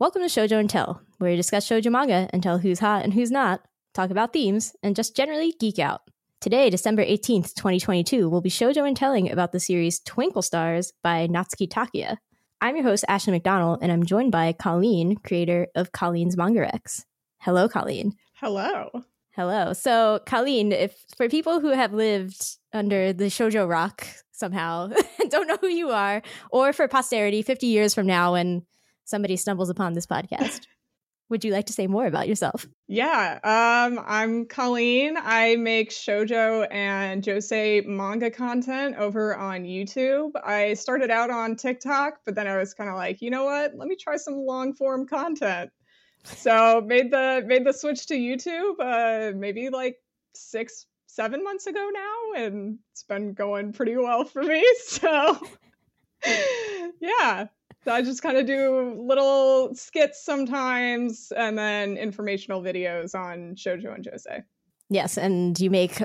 Welcome to Shoujo and Tell, where we discuss shoujo manga and tell who's hot and who's not, talk about themes, and just generally geek out. Today, December 18th, 2022, we'll be shoujo and telling about the series Twinkle Stars by Natsuki Takaya, I'm your host, Ashley McDonald, and I'm joined by Colleen, creator of Colleen's Manga Recs. Hello, Colleen. Hello. Hello. So, Colleen, if for people who have lived under the shoujo rock somehow and don't know who you are, or for posterity 50 years from now when somebody stumbles upon this podcast, would you like to say more about yourself? Yeah, um, I'm Colleen. I make shojo and josei manga content over on YouTube. I started out on TikTok, but then I was kind of like, you know what? Let me try some long form content. So made the made the switch to YouTube. Uh, maybe like six, seven months ago now, and it's been going pretty well for me. So yeah, so I just kind of do little skits sometimes and then informational videos on shoujo and josei. Yes, and you make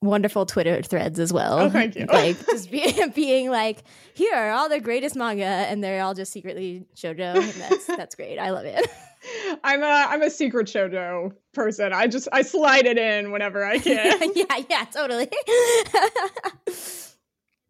wonderful Twitter threads as well. Oh, thank you. like just be, being like, here are all the greatest manga, and they're all just secretly shoujo. And that's that's great. I love it. I'm a I'm a secret shoujo person. I just I slide it in whenever I can. yeah, yeah, totally.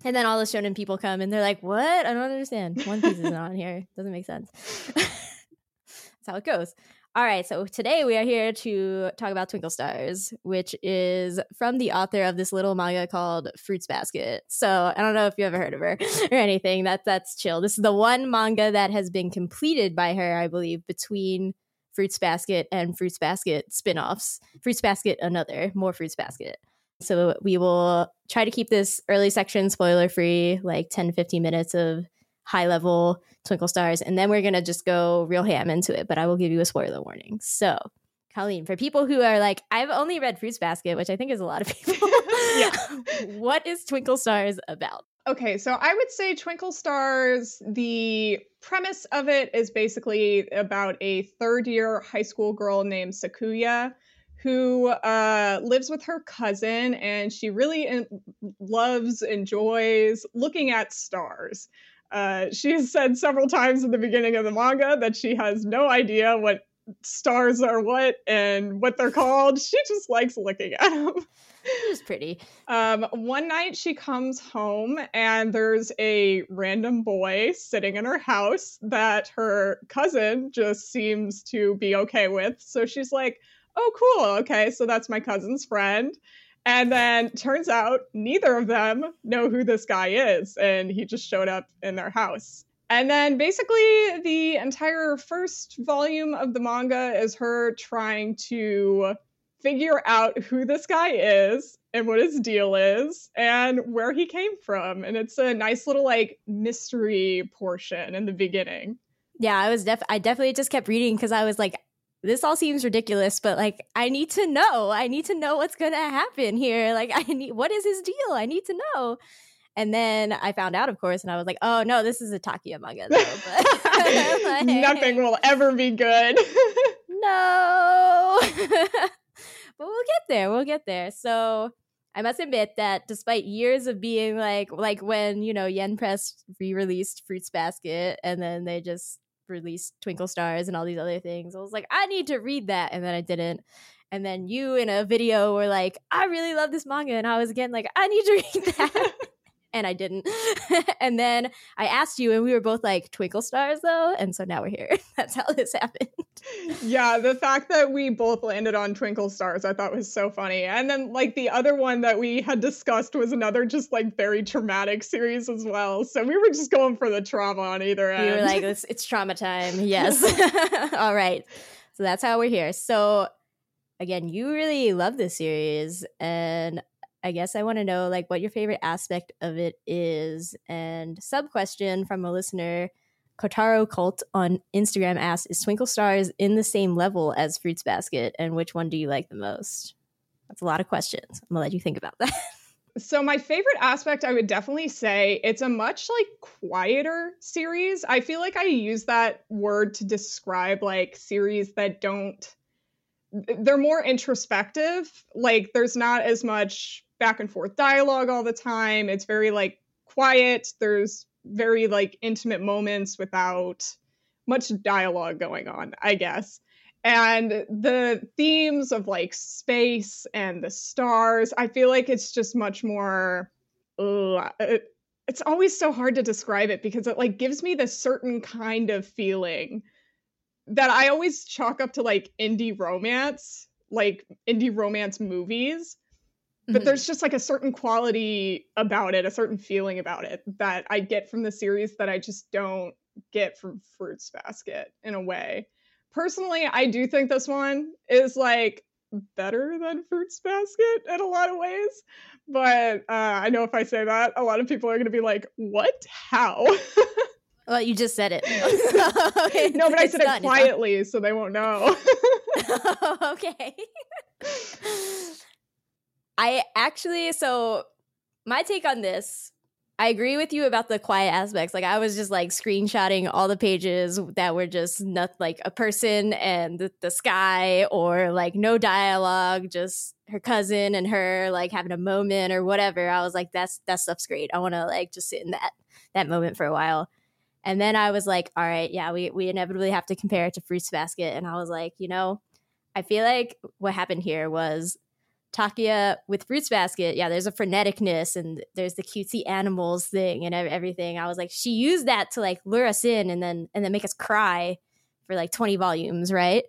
And then all the shonen people come and they're like, "What? I don't understand. One Piece is not on here. Doesn't make sense." That's how it goes. All right, so today we are here to talk about Twinkle Stars, which is from the author of this little manga called Fruits Basket. So I don't know if you ever heard of her or anything. That that's chill. This is the one manga that has been completed by her, I believe, between Fruits Basket and Fruits Basket spin-offs. Fruits Basket another, more Fruits Basket. So we will try to keep this early section spoiler free, like 10 15 minutes of high level Twinkle Stars, and then we're gonna just go real ham into it. But I will give you a spoiler warning. So, Colleen, for people who are like, I've only read Fruits Basket, which I think is a lot of people. What is Twinkle Stars about? Okay, so I would say Twinkle Stars, the premise of it is basically about a third year high school girl named Sakuya who uh, lives with her cousin and she really en- loves, enjoys looking at stars. Uh, she's said several times in the beginning of the manga that she has no idea what stars are what and what they're called. She just likes looking at them. It was pretty. Um, one night she comes home and there's a random boy sitting in her house that her cousin just seems to be okay with. So she's like, oh, cool. Okay, so that's my cousin's friend. And then turns out neither of them know who this guy is. And he just showed up in their house. And then basically the entire first volume of the manga is her trying to figure out who this guy is and what his deal is and where he came from. And it's a nice little like mystery portion in the beginning. Yeah, I was def I definitely just kept reading because I was like, this all seems ridiculous, but like I need to know. I need to know what's gonna happen here. Like I need what is his deal? I need to know. And then I found out, of course, and I was like, oh no, this is a Takaya manga though. Like, Nothing will ever be good. no. but we'll get there. We'll get there. So I must admit that despite years of being like like when, you know, Yen Press re-released Fruits Basket and then they just released Twinkle Stars and all these other things, I was like, I need to read that and then I didn't. And then you in a video were like, I really love this manga. And I was again like, I need to read that. and I didn't. and then I asked you, and we were both like, Twinkle Stars, though. And so now we're here. That's how this happened. yeah, the fact that we both landed on Twinkle Stars, I thought was so funny. And then, like, the other one that we had discussed was another just like very traumatic series as well. So we were just going for the trauma on either end. We were like, it's, it's trauma time. Yes. All right. So that's how we're here. So, again, you really love this series. And I guess I want to know like what your favorite aspect of it is. And sub question from a listener, Kotaro Cult on Instagram asked, "Is Twinkle Stars in the same level as Fruits Basket, and which one do you like the most?" That's a lot of questions. I'm gonna let you think about that. So my favorite aspect I would definitely say it's a much like quieter series. I feel like I use that word to describe like series that don't they're more introspective. Like there's not as much back and forth dialogue all the time. It's very like quiet. There's very like intimate moments without much dialogue going on, I guess. And the themes of like space and the stars, I feel like it's just much more. Uh, it, it's always so hard to describe it because it like gives me this certain kind of feeling that I always chalk up to like indie romance, like indie romance movies. But Mhm. there's just like a certain quality about it, a certain feeling about it that I get from the series that I just don't get from Fruits Basket in a way. Personally, I do think this one is like better than Fruits Basket in a lot of ways. But uh, I know if I say that, a lot of people are going to be like, what? How? Well, you just said it. Okay. no, but I said it done, quietly, so they won't know. okay. I actually, so my take on this, I agree with you about the quiet aspects. Like I was just like screenshotting all the pages that were just not like a person and the, the sky or like no dialogue, just her cousin and her like having a moment or whatever. I was like, that's that stuff's great. I want to like just sit in that that moment for a while. And then I was like, all right, yeah, we we inevitably have to compare it to Fruits Basket. And I was like, you know, I feel like what happened here was Takia with Fruits Basket, yeah, there's a freneticness and there's the cutesy animals thing and everything. I was like, she used that to like lure us in and then and then make us cry for like 20 volumes, right?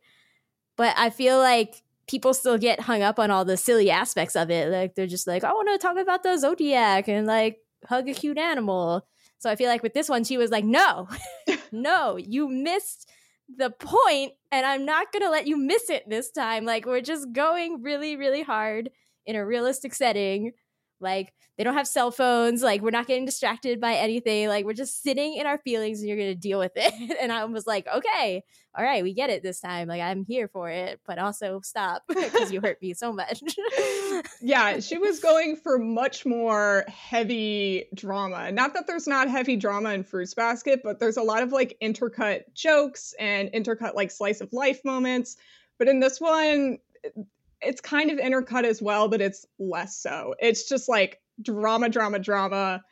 But I feel like people still get hung up on all the silly aspects of it. Like they're just like, I want to talk about the zodiac and like hug a cute animal. So I feel like with this one, she was like, no, no, you missed the point and I'm not going to let you miss it this time. Like we're just going really really hard in a realistic setting. Like they don't have cell phones, like we're not getting distracted by anything. Like we're just sitting in our feelings and you're going to deal with it. and I was like, "Okay. All right, we get it this time. Like I'm here for it, but also stop because you hurt me so much." yeah, she was going for much more heavy drama. Not that there's not heavy drama in Fruits Basket, but there's a lot of like intercut jokes and intercut like slice of life moments. But in this one, it's kind of intercut as well, but it's less so. It's just like drama, drama, drama.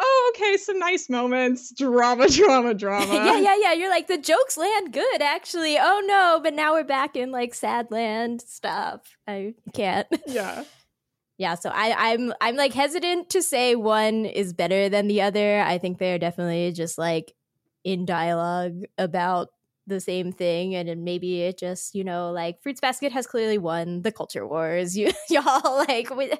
Oh, okay, some nice moments. Drama, drama, drama. yeah, yeah, yeah. You're like the jokes land good actually. Oh no, but now we're back in like sad land stuff. I can't. Yeah. yeah so I, i'm i'm like hesitant to say one is better than the other i think they're definitely just like in dialogue about the same thing and then maybe it just you know like fruits basket has clearly won the culture wars you y'all like we,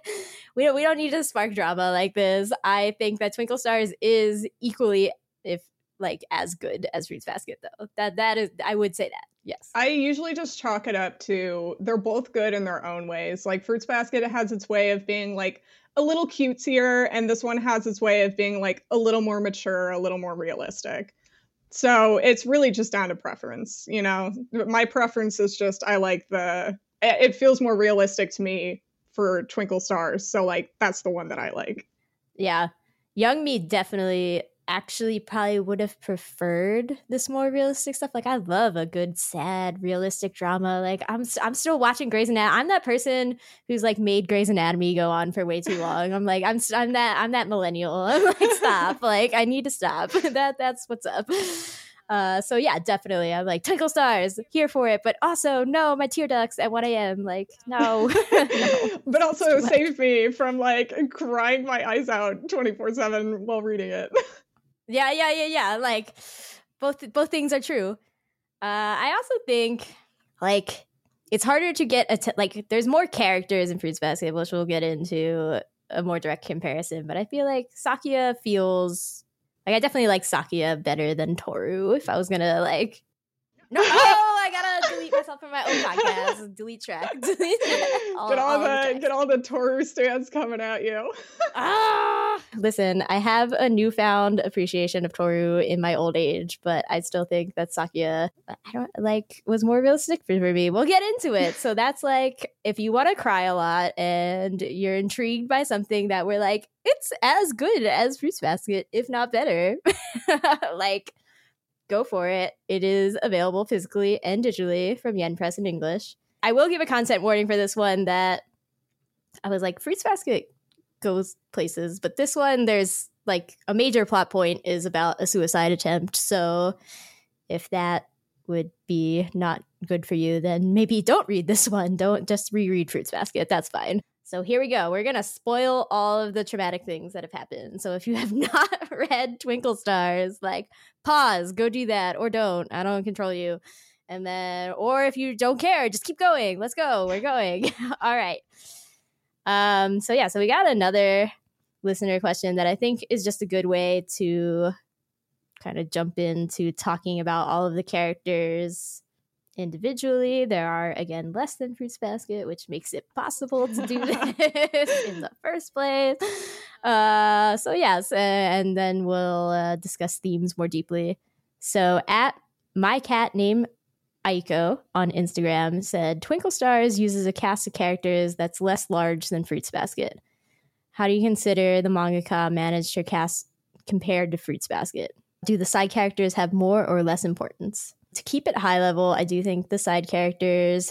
we don't we don't need to spark drama like this i think that twinkle stars is equally if like as good as fruits basket though that that is i would say that yes I usually just chalk it up to they're both good in their own ways. Like Fruits Basket has its way of being like a little cutesier, and this one has its way of being like a little more mature, a little more realistic. So it's really just down to preference, you know. My preference is just I like the it feels more realistic to me for Twinkle Stars. So like that's the one that I like. Yeah. Young me definitely actually probably would have preferred this more realistic stuff. Like I love a good sad realistic drama. Like I'm I'm still watching Grey's Anatomy. I'm that person who's like made Grey's Anatomy go on for way too long. I'm like I'm I'm that I'm that millennial. I'm like stop. like I need to stop. that that's what's up. Uh, so yeah, definitely. I'm like Twinkle Stars here for it, but also no, my tear ducts at 1 a.m. Like no, no. but also too much. save me from like crying my eyes out 24/7 while reading it. Yeah, yeah, yeah, yeah. Like both both things are true. Uh, I also think like it's harder to get a like. There's more characters in Fruits Basket, which we'll get into a more direct comparison. But I feel like Sakia feels like I definitely like Sakia better than Toru. If I was gonna like, no, oh, I gotta delete myself from my own podcast. Delete track. Delete all- get all, all the the get all the Toru stands coming at you. ah, listen, I have a newfound appreciation of Toru in my old age, but I still think that Sakia, I don't like, was more realistic for, for me. We'll get into it. So that's like, if you want to cry a lot and you're intrigued by something that we're like, it's as good as Fruits Basket, if not better, like, go for it. It is available physically and digitally from Yen Press in English. I will give a content warning for this one that I was like, Fruits Basket goes places, but this one, there's like a major plot point is about a suicide attempt. So if that would be not good for you, then maybe don't read this one. Don't just reread Fruits Basket. That's fine. So here we go. We're going to spoil all of the traumatic things that have happened. So if you have not read Twinkle Stars, like pause, go do that or don't. I don't control you. And then, or if you don't care, just keep going. Let's go. We're going. all right. Um, so yeah, so we got another listener question that I think is just a good way to kind of jump into talking about all of the characters individually. There are again less than Fruits Basket, which makes it possible to do this in the first place. Uh, so yes, uh, and then we'll uh, discuss themes more deeply. So at my cat named Aiko on Instagram said Twinkle Stars uses a cast of characters that's less large than Fruits Basket. How do you consider the mangaka managed her cast compared to Fruits Basket? Do the side characters have more or less importance? To keep it high level, I do think the side characters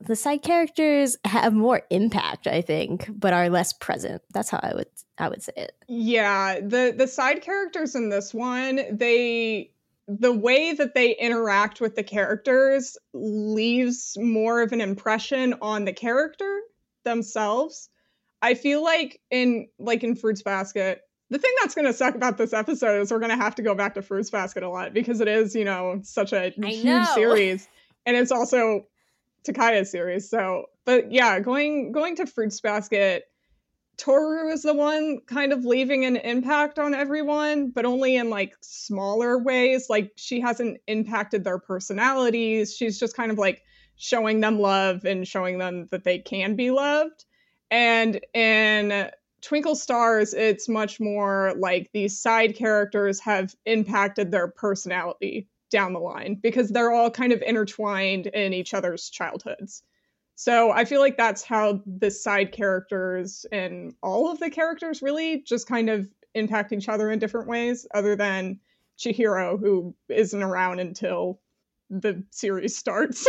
the side characters have more impact, I think, but are less present. That's how I would I would say it. Yeah, the the side characters in this one, they the way that they interact with the characters leaves more of an impression on the character themselves. I feel like in like in Fruits Basket, the thing that's going to suck about this episode is we're going to have to go back to Fruits Basket a lot because it is, you know, such a I huge know. series and it's also Takaya's series. So, but yeah, going going to Fruits Basket, Toru is the one kind of leaving an impact on everyone, but only in like smaller ways. Like she hasn't impacted their personalities. She's just kind of like showing them love and showing them that they can be loved. And in Twinkle Stars, it's much more like these side characters have impacted their personality down the line because they're all kind of intertwined in each other's childhoods. So I feel like that's how the side characters and all of the characters really just kind of impact each other in different ways, other than Chihiro, who isn't around until the series starts.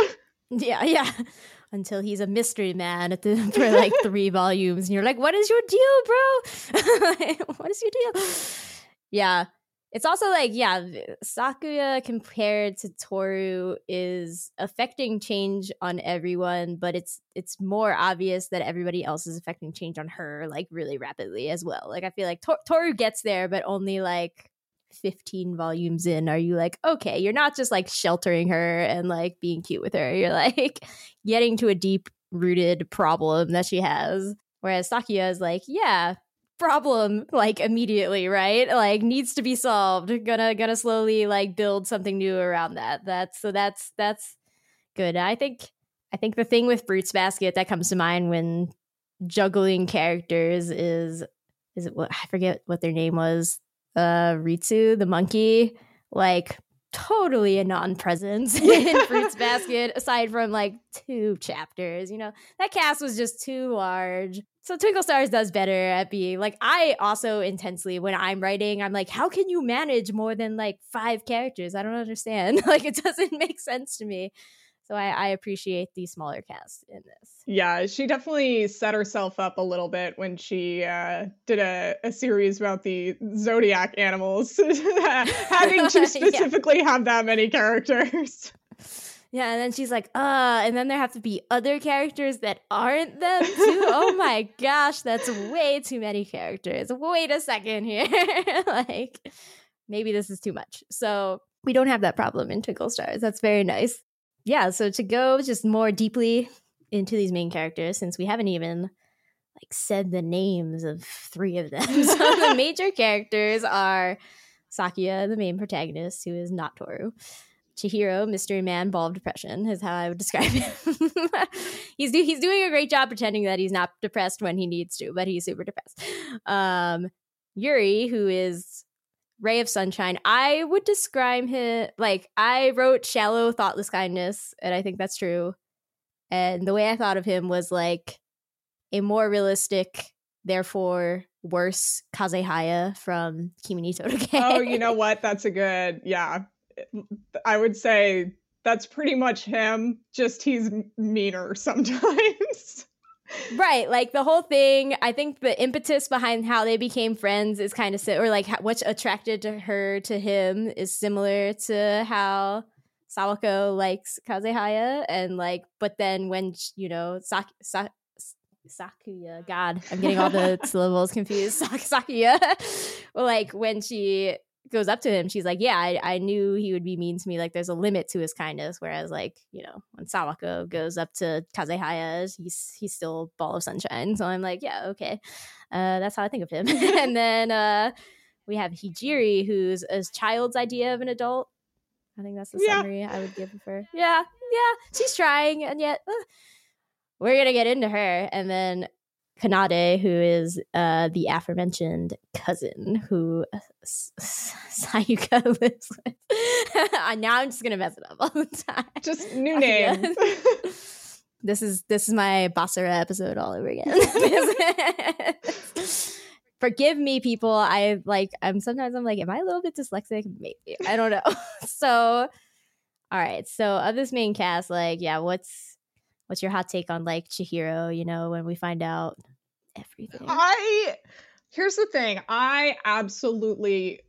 Yeah, yeah. Until he's a mystery man at the, for like three volumes, and you're like, "What is your deal, bro? what is your deal?" Yeah, it's also like, yeah, Sakuya compared to Toru is affecting change on everyone, but it's it's more obvious that everybody else is affecting change on her like really rapidly as well. Like I feel like Tor- Toru gets there, but only like 15 volumes in are you like okay you're not just like sheltering her and like being cute with her you're like getting to a deep rooted problem that she has. Whereas sakuya is like yeah problem like immediately right? Like needs to be solved. Gonna gonna slowly like build something new around that. That's so that's that's good. I think i think the thing with fruits basket that comes to mind when juggling characters is is it what i forget what their name was uh ritsu the monkey like totally a non-presence in fruits basket aside from like two chapters you know? That cast was just too large. So twinkle stars does better at being like i also intensely when i'm writing i'm like how can you manage more than like five characters? I don't understand. Like it doesn't make sense to me so I, I appreciate the smaller cast in this Yeah, she definitely set herself up a little bit when she uh, did a, a series about the zodiac animals, having to specifically have that many characters. Yeah, and then she's like, uh, and then there have to be other characters that aren't them too. oh my gosh, that's way too many characters. Wait a second here. like, maybe this is too much. So we don't have that problem in Twinkle Stars. That's very nice. Yeah, so to go just more deeply into these main characters, since we haven't even like said the names of three of them. so the major characters are Sakuya, the main protagonist, who is not Toru. Chihiro, mystery man, ball of depression, is how I would describe him. he's do- he's doing a great job pretending that he's not depressed when he needs to, but he's super depressed. Um, Yuri, who is ray of sunshine, I would describe him like I wrote shallow, thoughtless kindness, and I think that's true. And the way I thought of him was like a more realistic, therefore worse Kazehaya from Kimi ni Todoke. oh, you know what? That's a good, yeah. I would say that's pretty much him. Just he's meaner sometimes. Right like the whole thing i think the impetus behind how they became friends is kind of or like what attracted to her to him is similar to how sawako likes kazehaya and like but then when you know Sak- Sa- sakuya god i'm getting all the syllables confused Sak- sakuya well like when she goes up to him, she's like, "Yeah, I, I knew he would be mean to me. Like, there's a limit to his kindness." Whereas, like, you know, when Sawako goes up to Kazehaya, he's he's still ball of sunshine. So I'm like, "Yeah, okay, uh, that's how I think of him." and then uh, we have Hijiri, who's a child's idea of an adult. I think that's the Yeah. summary I would give of her. Yeah, yeah, she's trying, and yet uh, we're gonna get into her, and then Kanade, who is uh, the aforementioned cousin who S- S- Sayuka lives with. Now I'm just gonna mess it up all the time. Just new names. This is this is my Basara episode all over again. Forgive me, people. I like. I'm sometimes I'm like, am I a little bit dyslexic? Maybe I don't know. so, all right. So of this main cast, like, yeah, what's what's your hot take on like Chihiro? You know, when we find out everything. I here's the thing. I absolutely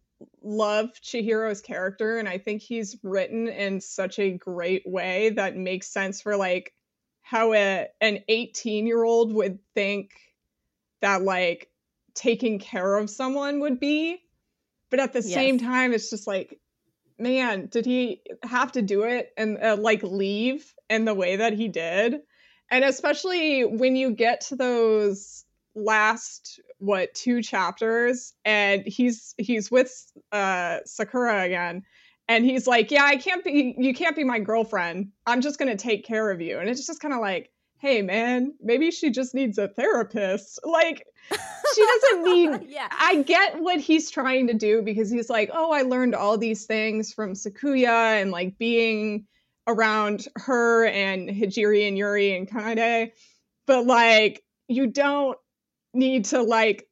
love Chihiro's character and I think he's written in such a great way that makes sense for like how a an 18-year-old would think that like taking care of someone would be. But at the same time it's just like man, did he have to do it and uh, like leave in the way that he did? And especially when you get to those last what two chapters and he's he's with uh Sakura again and he's like, "Yeah, I can't be you can't be my girlfriend. I'm just going to take care of you." And it's just kind of like, "Hey man, maybe she just needs a therapist." Like she doesn't need yeah. I get what he's trying to do because he's like, oh, I learned all these things from Sakuya and like being around her and Hijiri and Yuri and Kanade. But like, you don't need to like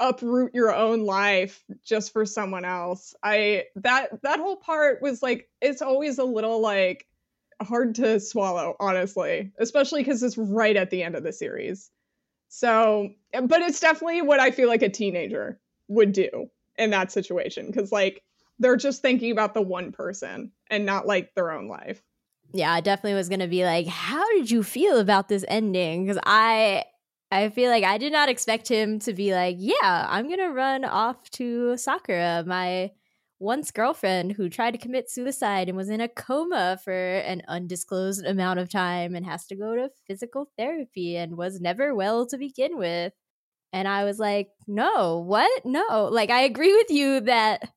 uproot your own life just for someone else. I that that whole part was like it's always a little like hard to swallow, honestly, especially because it's right at the end of the series. So, but it's definitely what I feel like a teenager would do in that situation because, like, they're just thinking about the one person and not like their own life. Yeah, I definitely was gonna be like, how did you feel about this ending? Because I I feel like I did not expect him to be like, yeah, I'm gonna run off to Sakura, my once girlfriend who tried to commit suicide and was in a coma for an undisclosed amount of time and has to go to physical therapy and was never well to begin with. And I was like, no, what? No. Like, I agree with you that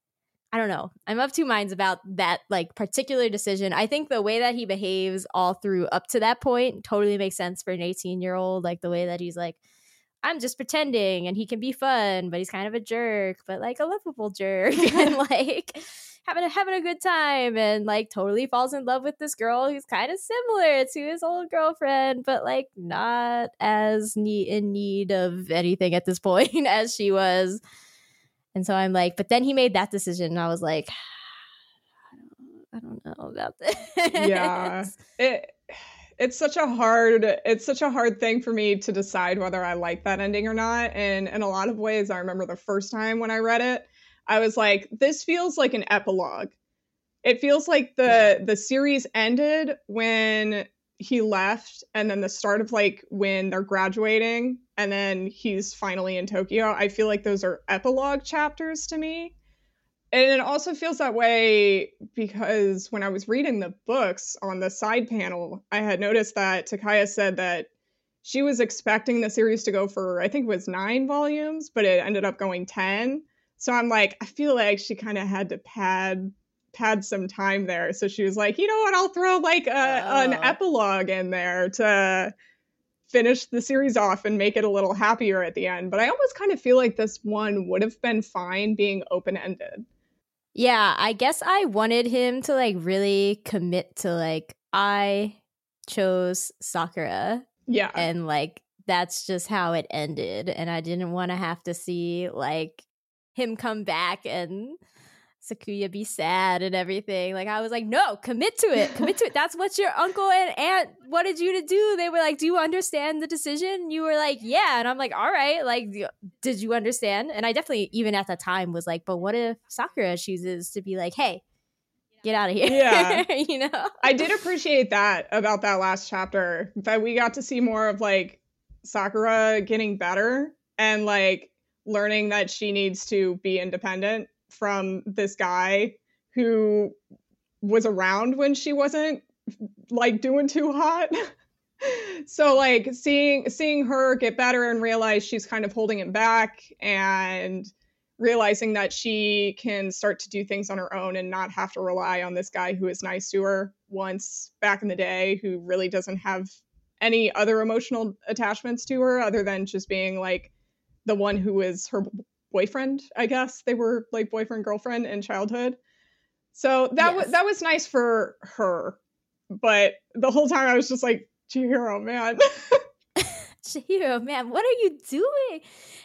I don't know. I'm of two minds about that like particular decision. I think the way that he behaves all through up to that point totally makes sense for an 18 year old. Like the way that he's like, I'm just pretending and he can be fun, but he's kind of a jerk, but like a lovable jerk and like having a having a good time and like totally falls in love with this girl who's kind of similar to his old girlfriend, but like not as ne- in need of anything at this point as she was. And so I'm like, but then he made that decision, and I was like, I don't know about this. Yeah. It it's such a hard it's such a hard thing for me to decide whether I like that ending or not. And in a lot of ways, I remember the first time when I read it, I was like, this feels like an epilogue. It feels like the the series ended when he left and then the start of like when they're graduating and then he's finally in Tokyo. I feel like those are epilogue chapters to me. And it also feels that way because when I was reading the books on the side panel, I had noticed that Takaya said that she was expecting the series to go for, I think it was nine volumes, but it ended up going 10. So I'm like, I feel like she kind of had to pad pad some time there. So she was like, you know what, I'll throw like a, an Oh. epilogue in there to finish the series off and make it a little happier at the end. But I almost kind of feel like this one would have been fine being open ended. Yeah, I guess I wanted him to like really commit to like I chose Sakura Yeah. and like that's just how it ended and I didn't want to have to see like him come back and Sakuya be sad and everything. Like I was like, no, commit to it. Commit to it. That's what your uncle and aunt wanted you to do. They were like, do you understand the decision? You were like, yeah. And I'm like, all right. Like, did you understand? And I definitely, even at the time, was like, but what if Sakura chooses to be like, hey, get out of here? Yeah. you know? I did appreciate that about that last chapter that we got to see more of like Sakura getting better and like learning that she needs to be independent from this guy who was around when she wasn't like doing too hot. so like seeing seeing her get better and realize she's kind of holding it back and realizing that she can start to do things on her own and not have to rely on this guy who is nice to her once back in the day who really doesn't have any other emotional attachments to her other than just being like the one who is her boyfriend, I guess. They were like boyfriend girlfriend in childhood. So that Yes. was that was nice for her. But the whole time I was just like, Chihiro, man. Chihiro, man, what are you doing?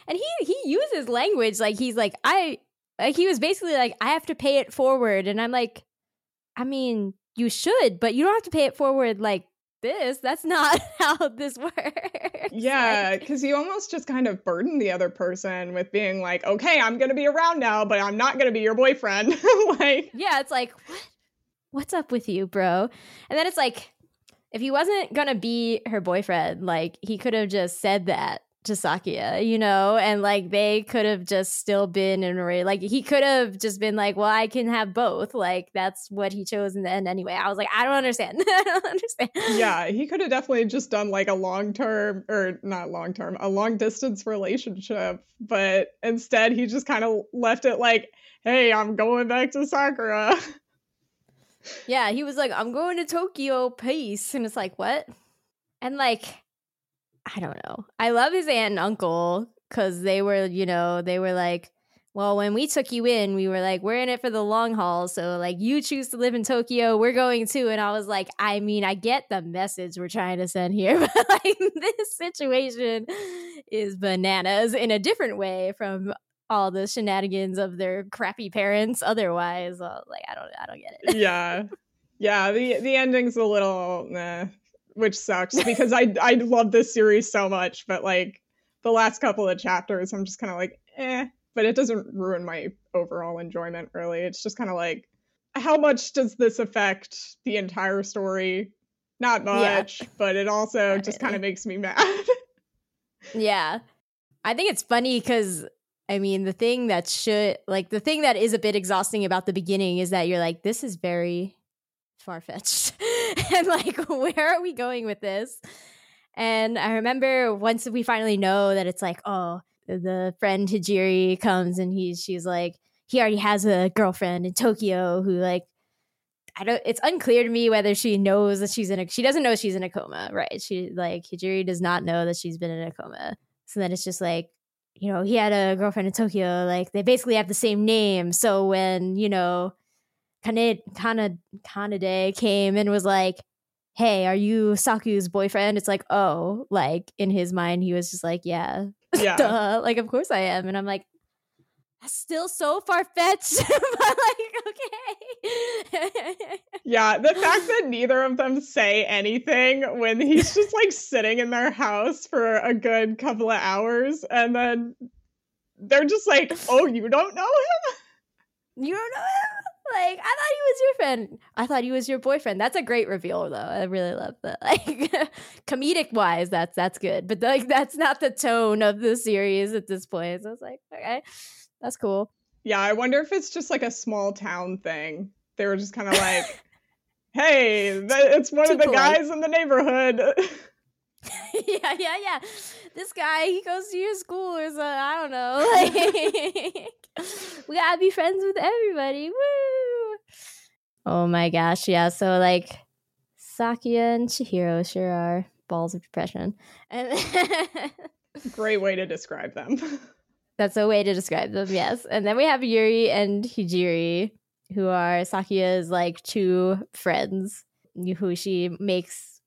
And he he uses language like he's like I like he was basically like I have to pay it forward, and I'm like, I mean, you should, but you don't have to pay it forward like this. That's not how this works. yeah, Like, because you almost just kind of burden the other person with being like, okay, I'm gonna be around now, but I'm not gonna be your boyfriend. like yeah, it's like what what's up with you, bro? And then it's like if he wasn't gonna be her boyfriend, like he could have just said that to Sakia, you know, and like they could have just still been in a like he could have just been like, well, I can have both. Like that's what he chose in the end anyway. I was like, I don't understand. I don't understand. yeah, he could have definitely just done like a long term or not long term, a long distance relationship, but instead he just kind of left it like, hey, I'm going back to Sakura. Yeah, he was like, I'm going to Tokyo, peace. And it's like, what? And like, I don't know. I love his aunt and uncle because they were, you know, they were like, well, when we took you in, we were like, we're in it for the long haul. So, like, you choose to live in Tokyo, we're going too. And I was like, I mean, I get the message we're trying to send here, but like, this situation is bananas in a different way from all the shenanigans of their crappy parents. Otherwise, like, I don't, I don't get it. yeah. Yeah, the the ending's a little eh, which sucks because I I love this series so much, but like the last couple of chapters I'm just kind of like, eh, but it doesn't ruin my overall enjoyment really. It's just kind of like how much does this affect the entire story? Not Yeah. much, but it also Not just kind of makes me mad. Yeah. I think it's funny because I mean the thing that should like the thing that is a bit exhausting about the beginning is that you're like, this is very far fetched. and like, where are we going with this? And I remember once we finally know that it's like, oh, the friend Hijiri comes and he's she's like, he already has a girlfriend in Tokyo who like I don't it's unclear to me whether she knows that she's in a she doesn't know she's in a coma, right? She like Hijiri does not know that she's been in a coma. So then it's just like, you know, he had a girlfriend in Tokyo, like they basically have the same name. So when, you know, Kane Kana Kanade came and was like, Hey, are you Saku's boyfriend? It's like, oh, like in his mind, he was just like, Yeah. yeah. Duh. Like, of course I am. And I'm like, that's still so far fetched. but like, okay. Yeah, the fact that neither of them say anything when he's just like sitting in their house for a good couple of hours and then they're just like, "Oh, you don't know him?" you don't know him? Like, I thought he was your friend. I thought he was your boyfriend. That's a great reveal, though. I really love that. Like, comedic wise, that's that's good. But like, that's not the tone of the series at this point. So it's like, okay, that's cool. Yeah, I wonder if it's just like a small town thing. They were just kind of like, "Hey, it's one Too of the polite. guys in the neighborhood." yeah, yeah, yeah. This guy, he goes to your school or something. I don't know. Like, we gotta be friends with everybody. Woo! Oh my gosh, yeah. So like, Sakia and Chihiro sure are balls of depression, and Great way to describe them. that's a way to describe them. Yes, and then we have Yuri and Hijiri, who are Sakia's like two friends, who she makes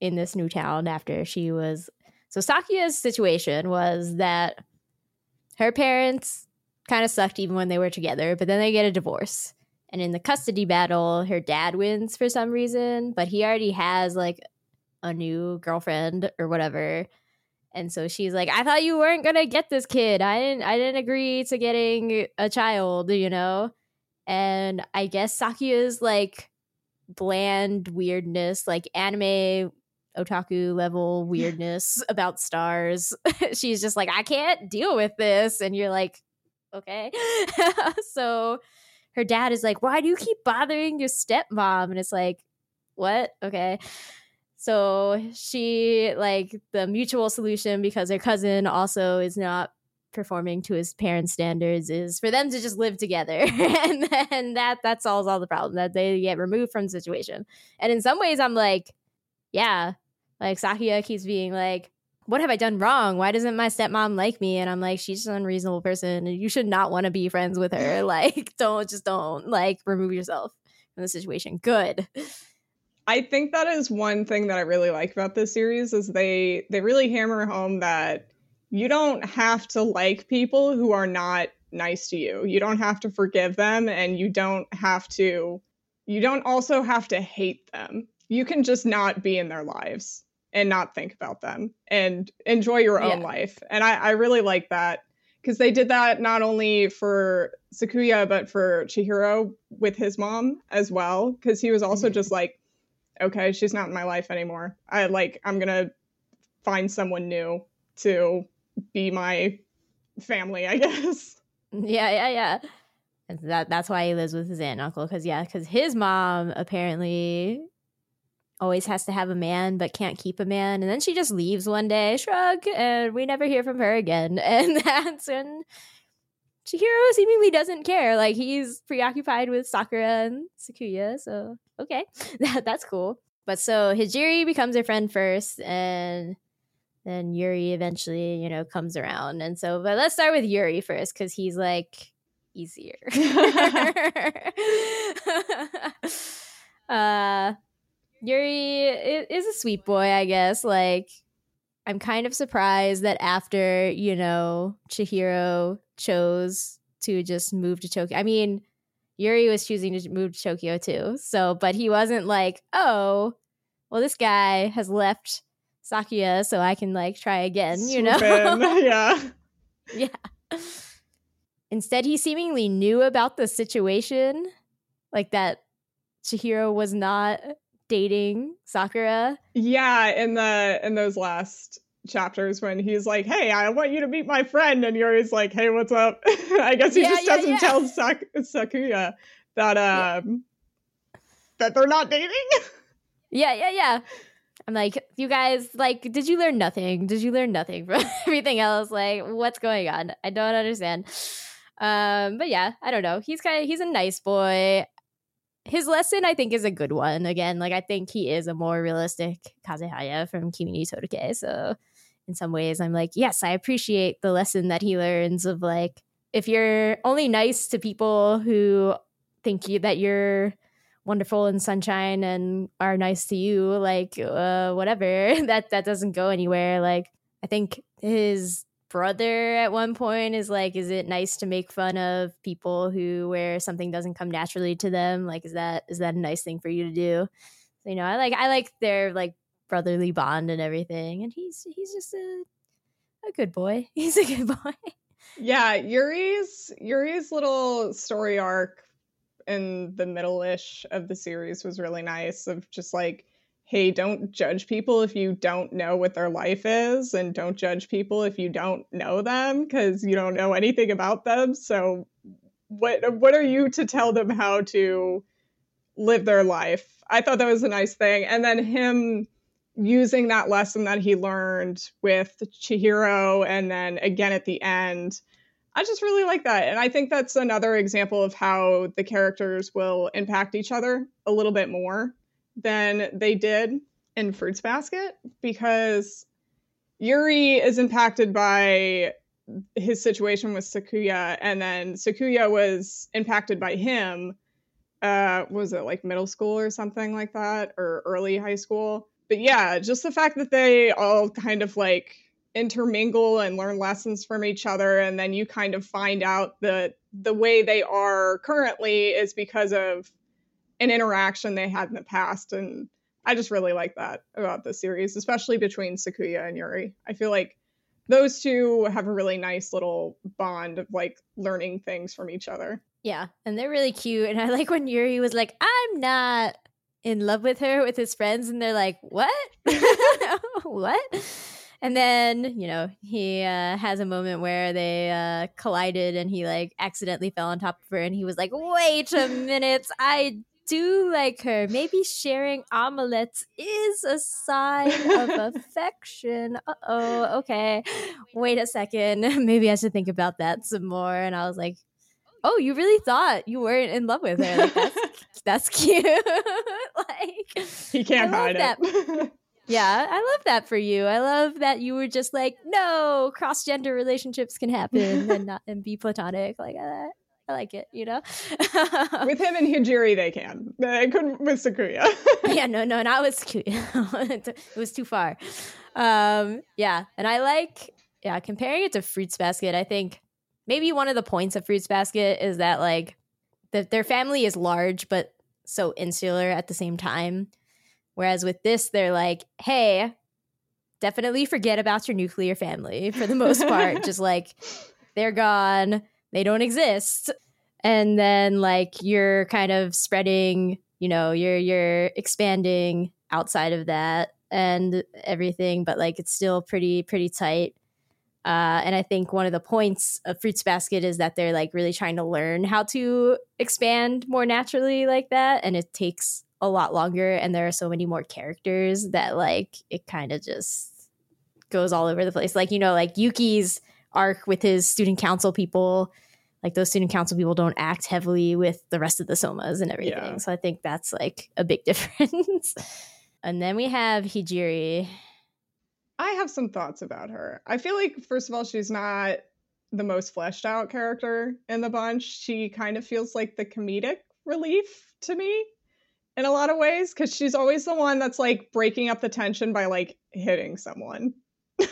in this new town after she was. So Sakia's situation was that her parents kind of sucked even when they were together, but then they get a divorce. And in the custody battle, her dad wins for some reason, but he already has like a new girlfriend or whatever. And so she's like, "I thought you weren't going to get this kid. I didn't I didn't agree to getting a child, you know?" And I guess Sakuya's like bland weirdness, like anime otaku level weirdness about stars. She's just like, I can't deal with this. And you're like, okay. so her dad is like, Why do you keep bothering your stepmom? And it's like, What? Okay. So she, like, the mutual solution because her cousin also is not performing to his parents' standards is for them to just live together, and then that that solves all the problem that they get removed from the situation. And in some ways, I'm like, yeah, like Sakia keeps being like, what have I done wrong? Why doesn't my stepmom like me? And I'm like, she's an unreasonable person, and you should not want to be friends with her. Like, don't just don't like remove yourself from the situation. Good. I think that is one thing that I really like about this series is they they really hammer home that you don't have to like people who are not nice to you. You don't have to forgive them and you don't have to you don't also have to hate them. You can just not be in their lives and not think about them and enjoy your own Yeah. life. And I, I really like that because they did that not only for Sakuya but for Chihiro with his mom as well. Because he was also Mhm. just like, okay, she's not in my life anymore. I like I'm gonna find someone new to be my family, I guess. Yeah, yeah, yeah. That that's why he lives with his aunt and uncle. Because yeah, because his mom apparently always has to have a man but can't keep a man, and then she just leaves one day, shrug, and we never hear from her again. And that's when Chihiro seemingly doesn't care. Like he's preoccupied with Sakura and Sakuya. So okay, that that's cool. But so Hijiri becomes her friend first, and then Yuri eventually, you know, comes around. And so, but let's start with Yuri first because he's like easier. uh, Yuri is a sweet boy, I guess. Like, I'm kind of surprised that after, you know, Chihiro chose to just move to Tokyo. I mean, Yuri was choosing to move to Tokyo too. So, but he wasn't like, oh, well, this guy has left Sakuya, so I can like try again, you know? yeah. yeah. Instead, he seemingly knew about the situation, like that Chihiro was not dating Sakura. Yeah, in the in those last chapters when he's like, "Hey, I want you to meet my friend," and Yuri's like, "Hey, what's up?" I guess he Yeah, just yeah, doesn't yeah. tell Sak- Sakuya that um that they're not dating. Yeah, yeah, yeah. I'm like, you guys, like, did you learn nothing? Did you learn nothing from everything else? Like, what's going on? I don't understand. Um, but yeah, I don't know. He's kind of he's a nice boy. His lesson, I think, is a good one. Again, like I think he is a more realistic Kazehaya from Kimi ni Todoke. So in some ways, I'm like, yes, I appreciate the lesson that he learns of like, if you're only nice to people who think you that you're wonderful and sunshine and are nice to you like uh, whatever that that doesn't go anywhere like i think his brother at one point is like is it nice to make fun of people who where something doesn't come naturally to them? Like is that is that a nice thing for you to do? So, you know i like i like their like brotherly bond and everything and he's he's just a a good boy. He's a good boy. Yeah, Yuri's Yuri's little story arc in the middle-ish of the series was really nice of just like hey don't judge people if you don't know what their life is and don't judge people if you don't know them because you don't know anything about them. So what what are you to tell them how to live their life? I thought that was a nice thing. And then him using that lesson that he learned with chihiro and then again at the end I just really like that. And I think that's another example of how the characters will impact each other a little bit more than they did in Fruits Basket because Yuri is impacted by his situation with Sakuya, and then Sakuya was impacted by him. Uh, was it like middle school or something like that, or early high school? But yeah, just the fact that they all kind of like intermingle and learn lessons from each other and then you kind of find out that the way they are currently is because of an interaction they had in the past and i just really like that about the series especially between sakuya and yuri i feel like those two have a really nice little bond of like learning things from each other Yeah, and they're really cute. And I like when Yuri was like, "I'm not in love with her" with his friends, and they're like, "What? what?" And then you know he uh, has a moment where they uh, collided, and he like accidentally fell on top of her, and he was like, "Wait a minute, I." Do like her. Maybe sharing omelets is a sign of affection. Uh oh, okay. Wait a second. Maybe I should think about that some more. And I was like, oh, you really thought you weren't in love with her. Like, that's, that's cute. like, he can't hide it yeah, I love that for you. I love that you were just like, no, cross gender relationships can happen and not and be platonic. Like, I, I like it, you know? with him and hijiri they can they couldn't with sakuya yeah, no, no, not with Sakuya. it was too far. Um, yeah, and I like, yeah, comparing it to Fruits Basket, I think maybe one of the points of Fruits Basket is that like that their family is large but so insular at the same time. Whereas with this, they're like, hey, definitely forget about your nuclear family for the most part. Just like they're gone, they don't exist. And then like you're kind of spreading, you know, you're you're expanding outside of that and everything, but like it's still pretty pretty tight. Uh, and I think one of the points of Fruits Basket is that they're like really trying to learn how to expand more naturally like that, and it takes a lot longer. And there are so many more characters that like it kind of just goes all over the place. Like you know, like Yuki's arc with his student council people, like those student council people don't act heavily with the rest of the Sohmas and everything. Yeah. So I think that's like a big difference. and then we have Hijiri. I have some thoughts about her. I feel like, first of all, she's not the most fleshed out character in the bunch. She kind of feels like the comedic relief to me in a lot of ways because she's always the one that's like breaking up the tension by like hitting someone.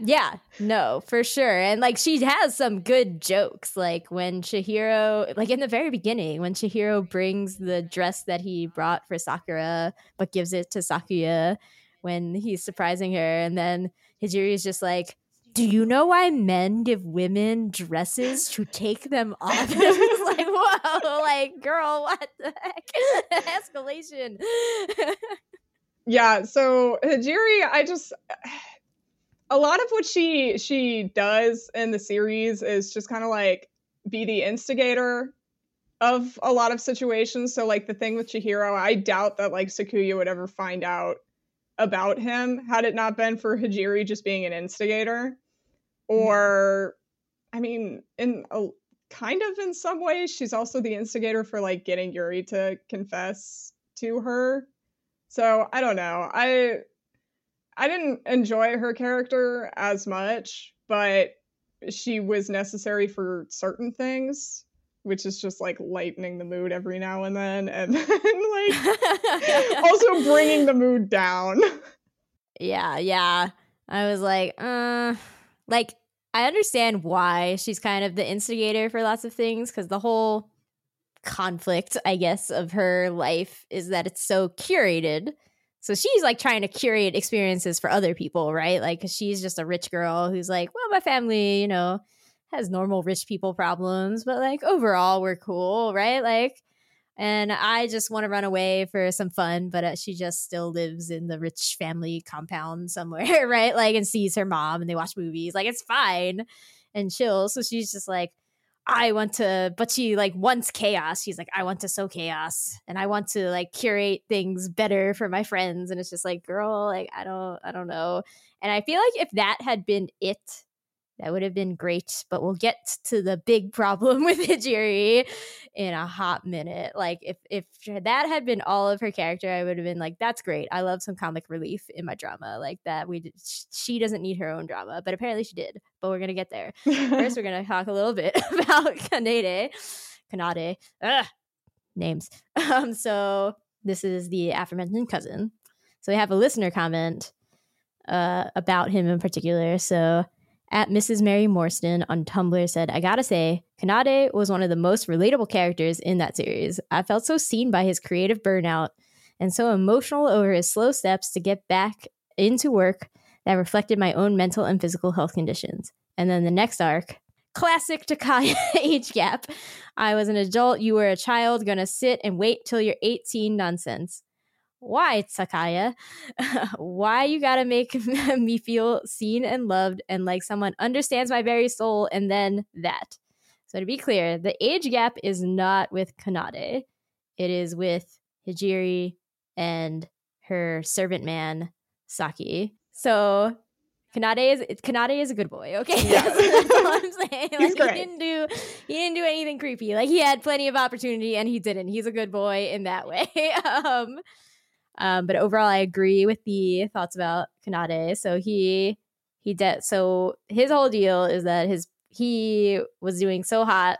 Yeah, no, for sure. And like she has some good jokes. Like when Chihiro, like in the very beginning, when Chihiro brings the dress that he brought for Sakura, but gives it to Sakuya when he's surprising her. And then Hijiri is just like, do you know why men give women dresses to take them off? And it like, whoa, like, girl, what the heck? Escalation. Yeah, so Hijiri, I just a lot of what she she does in the series is just kind of like be the instigator of a lot of situations. So like the thing with Chihiro, I doubt that like Sakuya would ever find out about him had it not been for Hijiri just being an instigator. Mm-hmm. Or I mean, in a kind of in some ways, she's also the instigator for like getting Yuri to confess to her. So I don't know. I I didn't enjoy her character as much, but she was necessary for certain things, which is just like lightening the mood every now and then, and then like also bringing the mood down. Yeah, yeah. I was like, uh, like I understand why she's kind of the instigator for lots of things because the whole conflict, I guess, of her life is that it's so curated. So she's like trying to curate experiences for other people, right? Like, 'cause she's just a rich girl who's like, well, my family, you know, has normal rich people problems, but like overall, we're cool, right? Like, and I just want to run away for some fun, but uh, she just still lives in the rich family compound somewhere, right? Like, and sees her mom and they watch movies. Like, it's fine and chill. So she's just like, I want to, but she like wants chaos. She's like, I want to sow chaos and I want to like curate things better for my friends. And it's just like, girl, like, I don't, I don't know. And I feel like if that had been it, that would have been great. But we'll get to the big problem with Hijiri in a hot minute. Like if if that had been all of her character, I would have been like, "That's great. I love some comic relief in my drama like that." We did, she doesn't need her own drama, but apparently she did. But we're gonna get there. First, we're gonna talk a little bit about Kanade, Kanade, Ugh, names. Um, so this is the aforementioned cousin. So we have a listener comment uh, about him in particular. So at Mrs. Mary Morstan on Tumblr said, I gotta say, Kanade was one of the most relatable characters in that series. I felt so seen by his creative burnout and so emotional over his slow steps to get back into work that reflected my own mental and physical health conditions. And then the next arc, classic Takaya age gap. I was an adult, you were a child, gonna sit and wait till you're 18 nonsense. Why, Takaya? Why you gotta make me feel seen and loved and like someone understands my very soul and then that? So to be clear, the age gap is not with Kanade. It is with Hijiri and her servant man, Saki. So Kanade is Kanade is a good boy. Okay, Yeah. that's, that's all I'm saying. Like, he didn't do he didn't do anything creepy. Like he had plenty of opportunity and he didn't. He's a good boy in that way. um, um, but overall, I agree with the thoughts about Kanade. So he he did. So his whole deal is that his he was doing so hot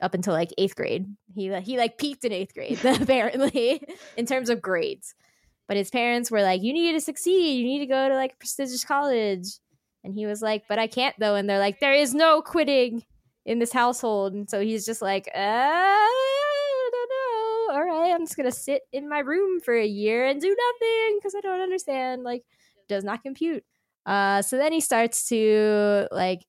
up until like eighth grade. He he like peaked in eighth grade apparently in terms of grades. But his parents were like, "You need to succeed. You need to go to like a prestigious college." And he was like, "But I can't though." And they're like, "There is no quitting in this household." And so he's just like, uh, I'm just gonna sit in my room for a year and do nothing because I don't understand. Like, does not compute." Uh, so then he starts to like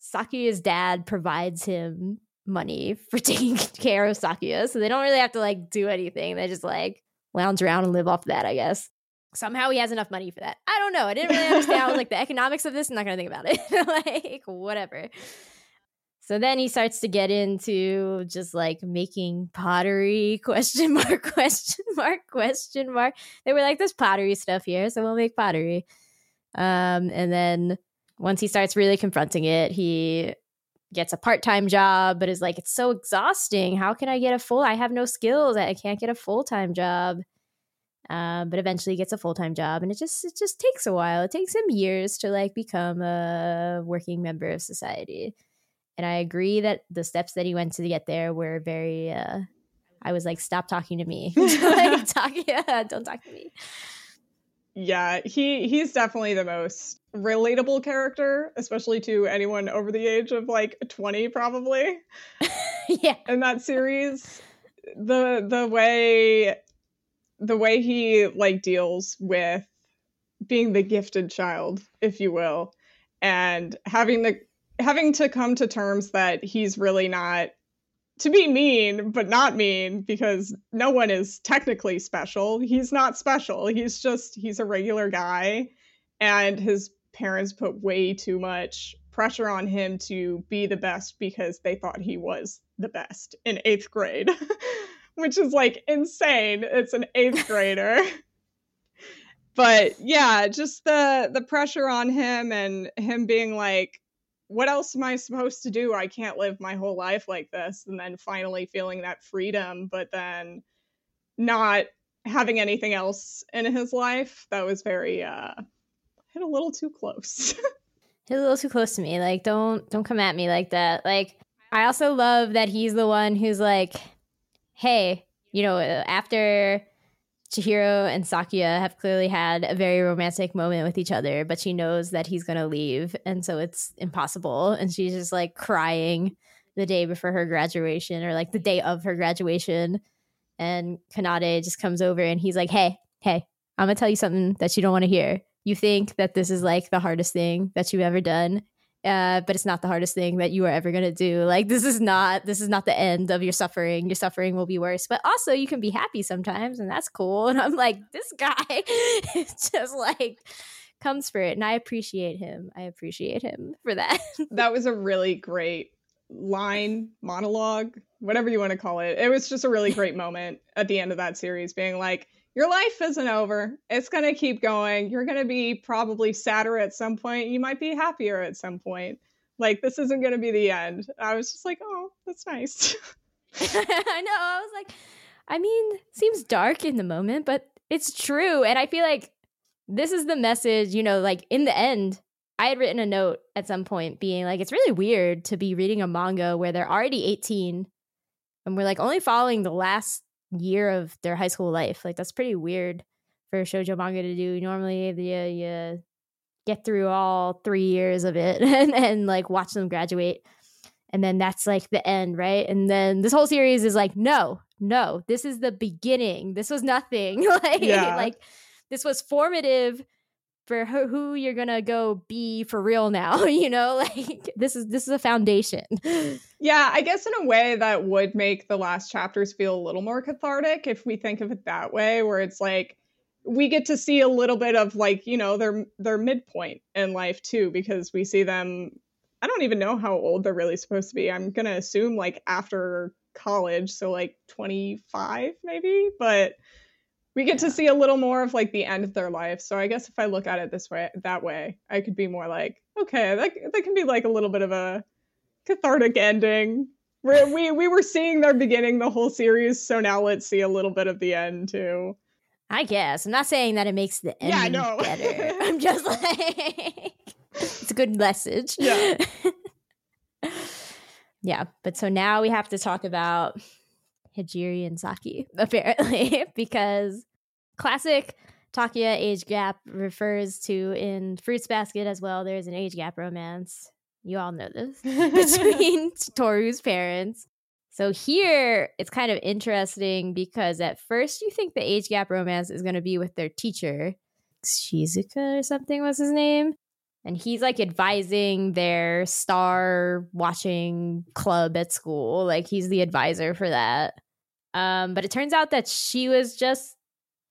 Sakuya's dad provides him money for taking care of Sakuya, so they don't really have to like do anything. They just like lounge around and live off that, I guess. Somehow he has enough money for that. I don't know. I didn't really understand. I was like, the economics of this. I'm not gonna think about it. like whatever. So then he starts to get into just like making pottery question mark question mark question mark. They were like, there's pottery stuff here, so we'll make pottery. Um, and then once he starts really confronting it, he gets a part-time job but is like it's so exhausting. How can i get a full i have no skills. I can't get a full-time job. Um, but eventually gets a full-time job and it just it just takes a while. It takes him years to like become a working member of society and i agree that the steps that he went to get there were very uh i was like stop talking to me. Like talk yeah don't talk to me. Yeah, he he's definitely the most relatable character, especially to anyone over the age of like 20 probably. yeah. In that series the the way the way he like deals with being the gifted child if you will and having the having to come to terms that he's really not to be mean but not mean because no one is technically special he's not special he's just he's a regular guy and his parents put way too much pressure on him to be the best because they thought he was the best in eighth grade, which is like insane. It's an eighth grader. but yeah, just the the pressure on him and him being like, what else am I supposed to do? I can't live my whole life like this. And then finally feeling that freedom, but then not having anything else in his life. That was very uh hit a little too close. He's a little too close to me. Like, don't don't come at me like that. Like, I also love that he's the one who's like, hey, you know, after Chihiro and Sakuya have clearly had a very romantic moment with each other, but she knows that he's gonna leave, and so it's impossible. And she's just like crying the day before her graduation, or like the day of her graduation. And Kanade just comes over and he's like, hey, hey, I'm gonna tell you something that you don't want to hear you think that this is like the hardest thing that you've ever done uh, but it's not the hardest thing that you are ever going to do. Like this is not this is not the end of your suffering. Your suffering will be worse. But also you can be happy sometimes and that's cool. And i'm like this guy just like comes for it. And i appreciate him. I appreciate him for that. That was a really great line monologue whatever you want to call it. It was just a really great moment at the end of that series being like your life isn't over. It's going to keep going. You're going to be probably sadder at some point. You might be happier at some point. Like this isn't going to be the end. I was just like oh that's nice. I know. I was like i mean seems dark in the moment but it's true. And i feel like this is the message you know like in the end I had written a note at some point being like, it's really weird to be reading a manga where they're already 18 and we're like only following the last year of their high school life. Like, that's pretty weird for a shoujo manga to do. Normally, you, uh, you get through all three years of it and and like watch them graduate and then that's like the end right and then this whole series is like no no this is the beginning this was nothing like Yeah. like this was formative for who, you're gonna go be for real now you know like this is this is a foundation Yeah, I guess in a way that would make the last chapters feel a little more cathartic if we think of it that way, where it's like we get to see a little bit of like, you know, their their midpoint in life too, because we see them I don't even know how old they're really supposed to be. I'm gonna assume like after college, so like 25 maybe, but we get to see a little more of like the end of their life. So I guess if I look at it this way that way, I could be more like, okay, that that can be like a little bit of a cathartic ending. Where we we were seeing their beginning the whole series, so now let's see a little bit of the end too. I guess. I'm not saying that it makes the Yeah, I know. better. I'm just like it's a good message. Yeah. yeah, but so now we have to talk about Hijiri and Saki, apparently, because classic Takaya age gap refers to in Fruits Basket as well. There's an age gap romance. You all know this between Toru's parents. So here it's kind of interesting because at first you think the age gap romance is going to be with their teacher, Shizuka or something was his name. And he's like advising their star watching club at school. Like he's the advisor for that. Um, but it turns out that she was just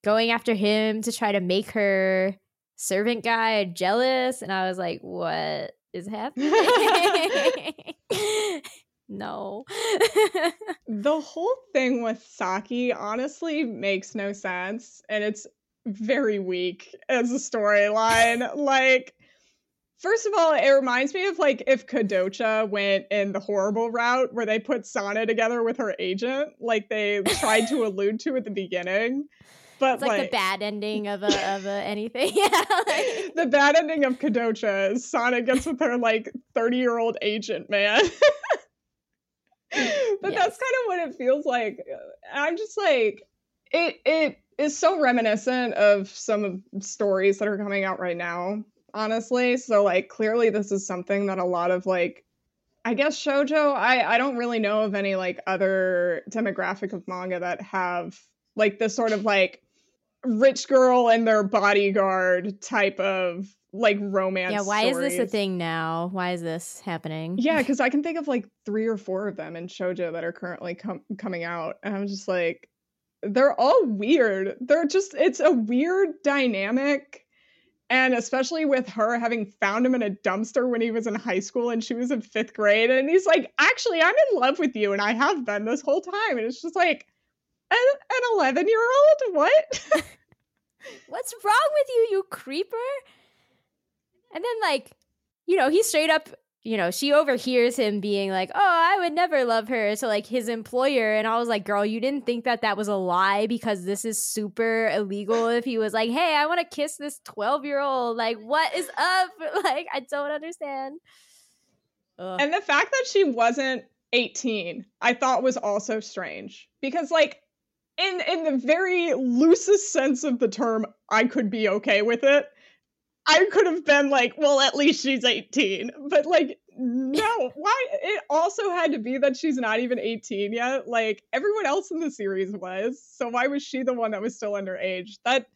going after him to try to make her servant guy jealous. And I was like, what is happening? no. the whole thing with Saki honestly makes no sense and it's very weak as a storyline. like First of all, it reminds me of like if Kodocha went in the horrible route where they put Sana together with her agent, like they tried to allude to at the beginning. But it's like, the bad ending of a of a anything. yeah. like- the bad ending of Kodocha is Sana gets with her like 30 year old agent man. but Yes. that's kind of what it feels like. I'm just like it it is so reminiscent of some of stories that are coming out right now, honestly. So like clearly this is something that a lot of like I guess shojo, I I don't really know of any like other demographic of manga that have like this sort of like rich girl and their bodyguard type of like romance. yeah, why is this a thing now? Why is this happening? Yeah, because I can think of like three or four of them in shojo that are currently com- coming out, and I'm just like, they're all weird. They're just it's a weird dynamic, and especially with her having found him in a dumpster when he was in high school and she was in fifth grade, and he's like, actually, I'm in love with you, and I have been this whole time, and it's just like, an an eleven year old, what? What's wrong with you, you creeper? And then like, you know, he straight up, you know, she overhears him being like, "Oh, would never love her" to like his employer, and I was like, "Girl, you didn't think that that was a lie because this is super illegal." If he was like, "Hey, I want to kiss this twelve-year-old," like, what is up? Like, I don't understand. Ugh. And the fact that she wasn't 18, I thought was also strange because like in in the very loosest sense of the term, I could be okay with it. I could have been like, well, at least she's 18. But like no, why it also had to be that she's not even 18 yet. Like everyone else in the series was. So why was she the one that was still underage? That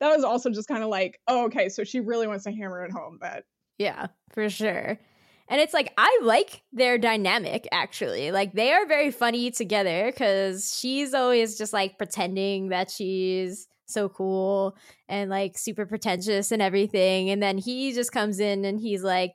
that was also just kind of like, oh, okay, so she really wants to hammer it home that Yeah, for sure. And it's like I like their dynamic actually. Like they are very funny together cuz she's always just like pretending that she's so cool and like super pretentious and everything and then he just comes in and he's like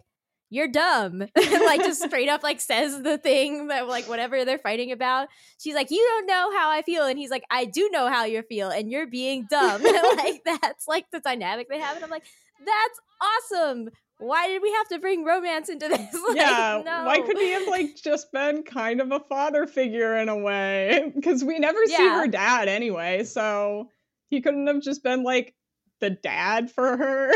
you're dumb like just straight up like says the thing that like whatever they're fighting about. She's like you don't know how i feel and he's like i do know how you feel and you're being dumb. Like that's like the dynamic they have and i'm like that's awesome! Why did we have to bring romance into this? Like, yeah no. why couldn't he have like just been kind of a father figure in a way? Because we never see her dad anyway so he couldn't have just been like the dad for her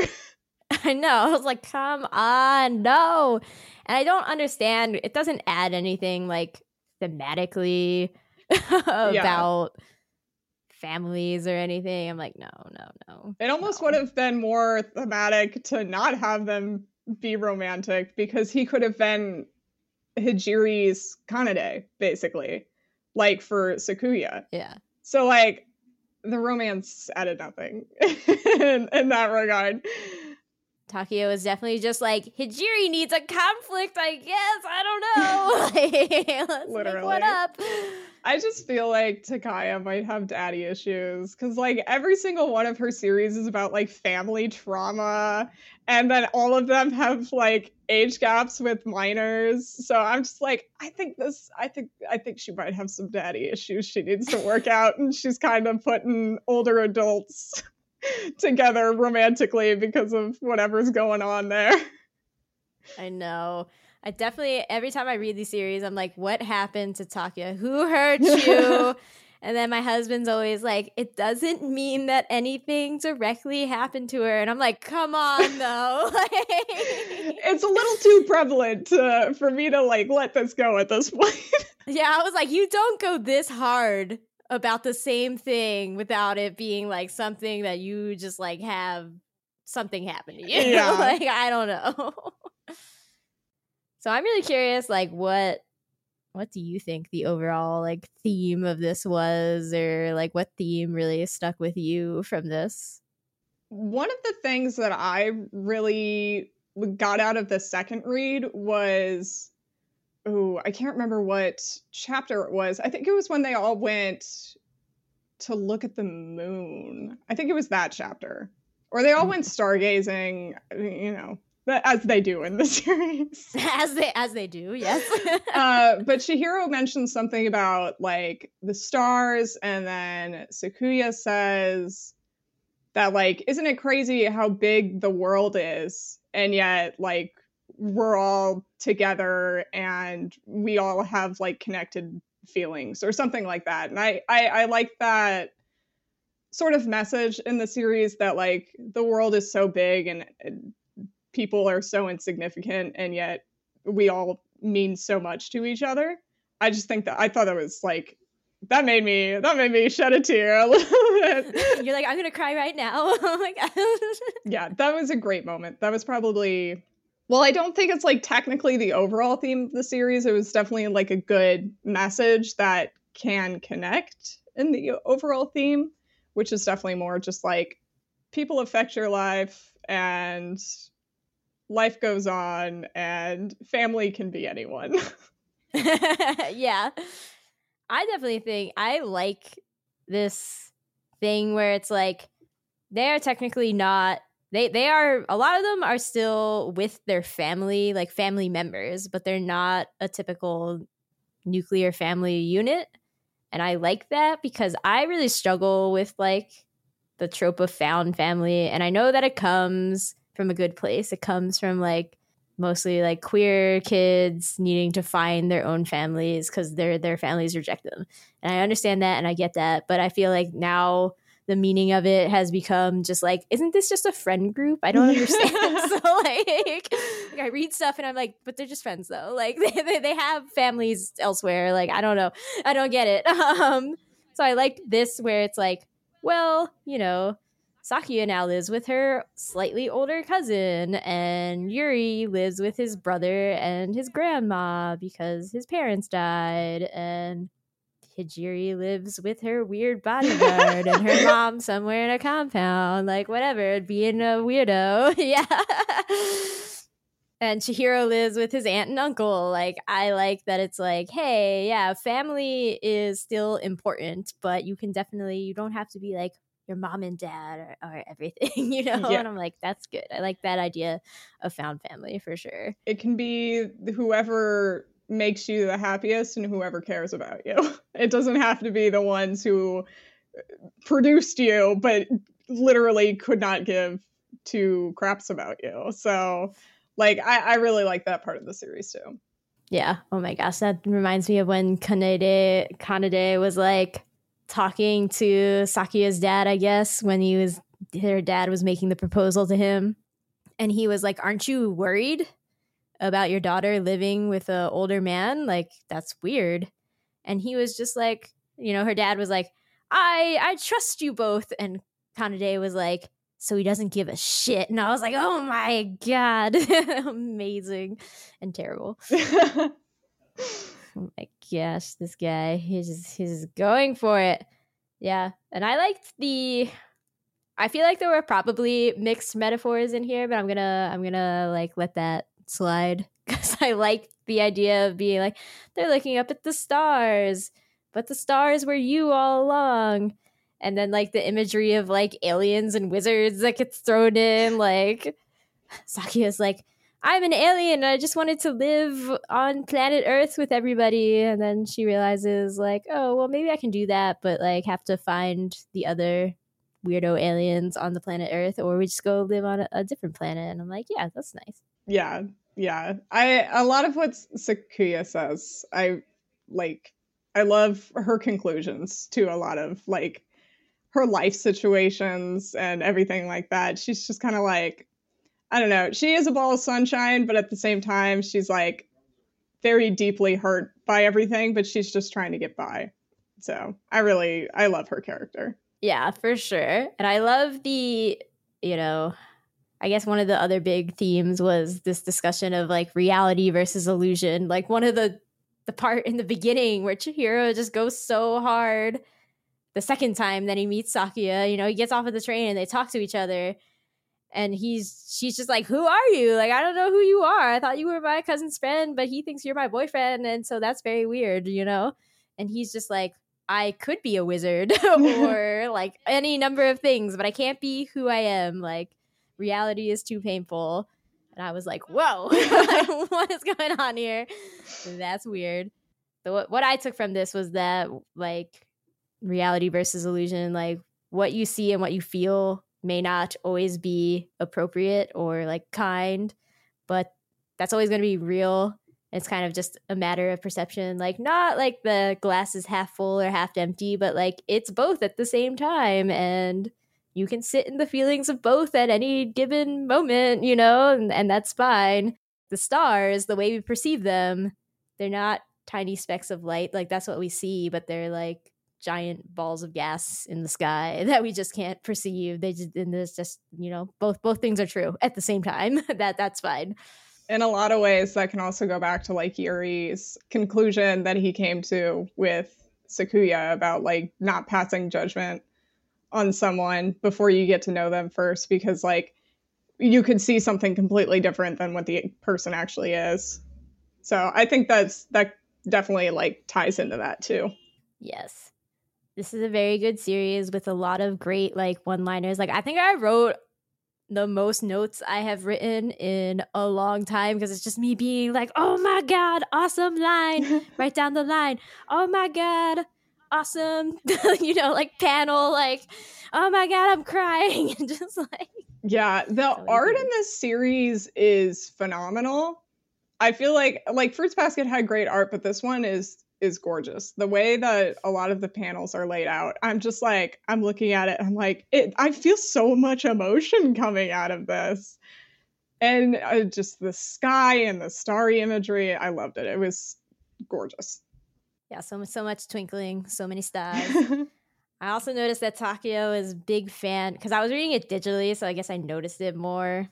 I know. I was like, come on, no. And I don't understand. It doesn't add anything like thematically about families or anything. I'm like, no, no, no. It almost no. would have been more thematic to not have them be romantic because he could have been Hijiri's Kanade, basically, like for Sakuya. Yeah. So like the romance added nothing in, in that regard. Takaya is definitely just like Hijiri needs a conflict, I guess. I don't know. Let's Literally. one up. I just feel like Takaya might have daddy issues because, like, every single one of her series is about like family trauma, and then all of them have like age gaps with minors. So I'm just like, I think this, I think, I think she might have some daddy issues she needs to work out, and she's kind of putting older adults together romantically because of whatever's going on there. I know. I definitely every time I read these series, I'm like, what happened to Takaya? Who hurt you? and then my husband's always like, it doesn't mean that anything directly happened to her. And I'm like, come on, though. it's a little too prevalent uh, for me to like let this go at this point. yeah, I was like, you don't go this hard about the same thing without it being like something that you just like have something happen to you. Yeah. like I don't know. so I'm really curious like what what do you think the overall like theme of this was or like what theme really stuck with you from this? One of the things that I really got out of the second read was oh, I can't remember what chapter it was. I think it was when they all went to look at the moon. I think it was that chapter. Or they all went stargazing, you know, as they do in the series. as they as they do, yes. uh, but Chihiro mentioned something about like the stars, and then Sakuya says that like, isn't it crazy how big the world is, and yet like we're all together and we all have like connected feelings or something like that. And I I, I like that sort of message in the series that like the world is so big and, and people are so insignificant and yet we all mean so much to each other. I just think that I thought that was like that made me that made me shed a tear a little bit. You're like, I'm gonna cry right now. oh my god. yeah, that was a great moment. That was probably well, I don't think it's like technically the overall theme of the series. It was definitely like a good message that can connect in the overall theme, which is definitely more just like people affect your life and life goes on and family can be anyone. yeah. I definitely think I like this thing where it's like they are technically not they they are a lot of them are still with their family, like family members, but they're not a typical nuclear family unit. And I like that because I really struggle with like the trope of found family and I know that it comes from a good place. It comes from like mostly like queer kids needing to find their own families because their their families reject them. And I understand that and I get that, but I feel like now the meaning of it has become just like, isn't this just a friend group? I don't understand. so like, like, I read stuff and I'm like, but they're just friends though. Like they, they, have families elsewhere. Like I don't know, I don't get it. Um, so I like this where it's like, well, you know, Sakuya now lives with her slightly older cousin, and Yuri lives with his brother and his grandma because his parents died, and Hijiri lives with her weird bodyguard and her mom somewhere in a compound, like whatever, being a weirdo. yeah. and Chihiro lives with his aunt and uncle. Like, I like that it's like, hey, yeah, family is still important, but you can definitely, you don't have to be like your mom and dad or, or everything, you know? Yeah. And I'm like, that's good. I like that idea of found family for sure. it can be whoever makes you the happiest and whoever cares about you. It doesn't have to be the ones who uh, produced you, but literally could not give two craps about you. So, like, I, I really like that part of the series too. Yeah. Oh my gosh, that reminds me of when Kanade Kanade was like talking to Sakuya's dad, I guess, when he was her dad was making the proposal to him. And he was like, Aren't you worried about your daughter living with an older man? Like, that's weird. And he was just like, you know, her dad was like, I I trust you both. And Kanade was like, so he doesn't give a shit. And I was like, oh my god, amazing and terrible. oh my gosh, this guy, he's just he's just going for it. Yeah, and I liked the. I feel like there were probably mixed metaphors in here, but I'm gonna I'm gonna like let that slide because I like the idea of being like they're looking up at the stars, but the stars were you all along. And then like the imagery of like aliens and wizards that gets thrown in, like Sakuya's like, I'm an alien. I just wanted to live on planet Earth with everybody. And then she realizes, like, oh, well, maybe I can do that, but like have to find the other weirdo aliens on the planet Earth, or we just go live on a, a different planet. And I'm like, yeah, that's nice. Yeah, yeah. I a lot of what Sakuya says, I like. I love her conclusions to a lot of like her life situations and everything like that. She's just kind of like, I don't know. She is a ball of sunshine, but at the same time, she's like very deeply hurt by everything, but she's just trying to get by. So I really, I love her character. Yeah, for sure. And I love the, you know, I guess one of the other big themes was this discussion of like reality versus illusion. Like one of the the part in the beginning where Chihiro just goes so hard the second time that he meets Sakuya, you know, he gets off of the train and they talk to each other. And he's she's just like, Who are you? Like, I don't know who you are. I thought you were my cousin's friend, but he thinks you're my boyfriend, and so that's very weird, you know? And he's just like, I could be a wizard or like any number of things, but I can't be who I am. Like, reality is too painful. And I was like, whoa, what is going on here? That's weird. So what, what I took from this was that like reality versus illusion, like what you see and what you feel may not always be appropriate or like kind, but that's always going to be real. It's kind of just a matter of perception, like not like the glass is half full or half empty, but like it's both at the same time. And you can sit in the feelings of both at any given moment, you know, and, and that's fine. The stars, the way we perceive them, they're not tiny specks of light. Like that's what we see, but they're like giant balls of gas in the sky that we just can't perceive. They just and there's just you know both both things are true at the same time. that that's fine. In a lot of ways, that can also go back to like Yuri's conclusion that he came to with Sakuya about like not passing judgment on someone before you get to know them first, because like you could see something completely different than what the person actually is. So I think that's that definitely like ties into that too. Yes this is a very good series with a lot of great like one liners. Like I think I wrote the most notes I have written in a long time because it's just me being like, oh my god, awesome line, right down the line. Oh my god, awesome, you know, like panel, like, oh my god, I'm crying, and just like. Yeah, the art in this series is phenomenal. I feel like like Fruits Basket had great art, but this one is is gorgeous. The way that a lot of the panels are laid out, I'm just like, I'm looking at it, I'm like, it, I feel so much emotion coming out of this. And uh, just the sky and the starry imagery, I loved it. It was gorgeous. Yeah, so so much twinkling, so many stars. I also noticed that Takaya is big fan because I was reading it digitally, so I guess I noticed it more.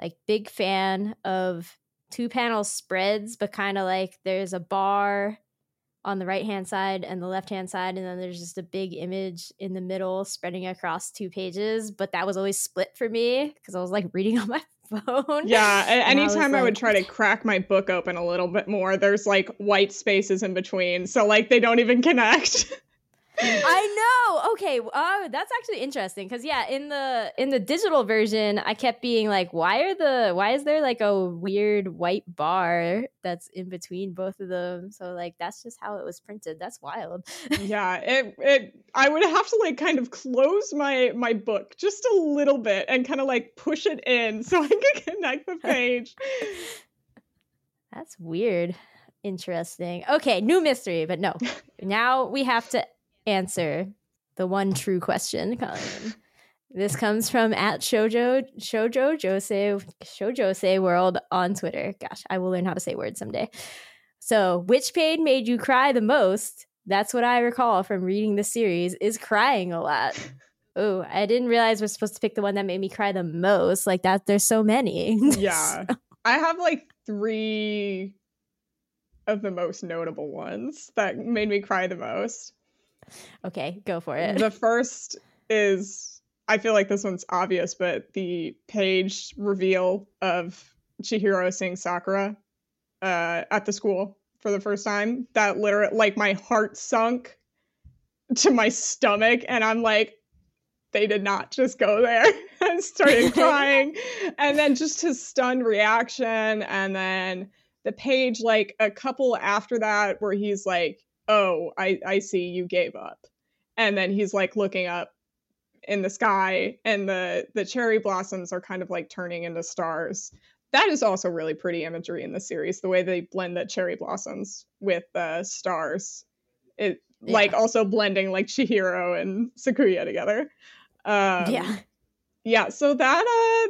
Like big fan of two panel spreads, but kind of like there's a bar on the right hand side and the left hand side and then there's just a big image in the middle spreading across two pages but that was always split for me because i was like reading on my phone. Yeah anytime I, I, would try to crack my book open a little bit more there's like white spaces in between so like they don't even connect I know. Okay, uh, that's actually interesting because yeah, in the in the digital version, I kept being like, why are the why is there like a weird white bar that's in between both of them? So like that's just how it was printed. That's wild. yeah, it it I would have to like kind of close my my book just a little bit and kind of like push it in so I could connect the page. that's weird. Interesting. Okay, new mystery, but no. now we have to answer the one true question, Colleen. This comes from at Shoujo Shoujo Jose Shoujo World on Twitter. Gosh, I will learn how to say words someday. So, which pain made you cry the most? That's what I recall from reading the series is crying a lot. Oh, I didn't realize we're supposed to pick the one that made me cry the most. Like that, there's so many. Yeah. I have like three of the most notable ones that made me cry the most. Okay, go for it. The first is I feel like this one's obvious, but the page reveal of Chihiro seeing Sakura uh, at the school for the first time. That literally, like, my heart sunk to my stomach, and I'm like, they did not just go there and started crying. and then just his stunned reaction, and then the page like a couple after that where he's like, "Oh, I I see you gave up." And then he's like looking up in the sky and the the cherry blossoms are kind of like turning into stars. That is also really pretty imagery in the series, the way they blend the cherry blossoms with the stars. It Yeah. like also blending like Chihiro and Sakuya together. Um, yeah. yeah, so that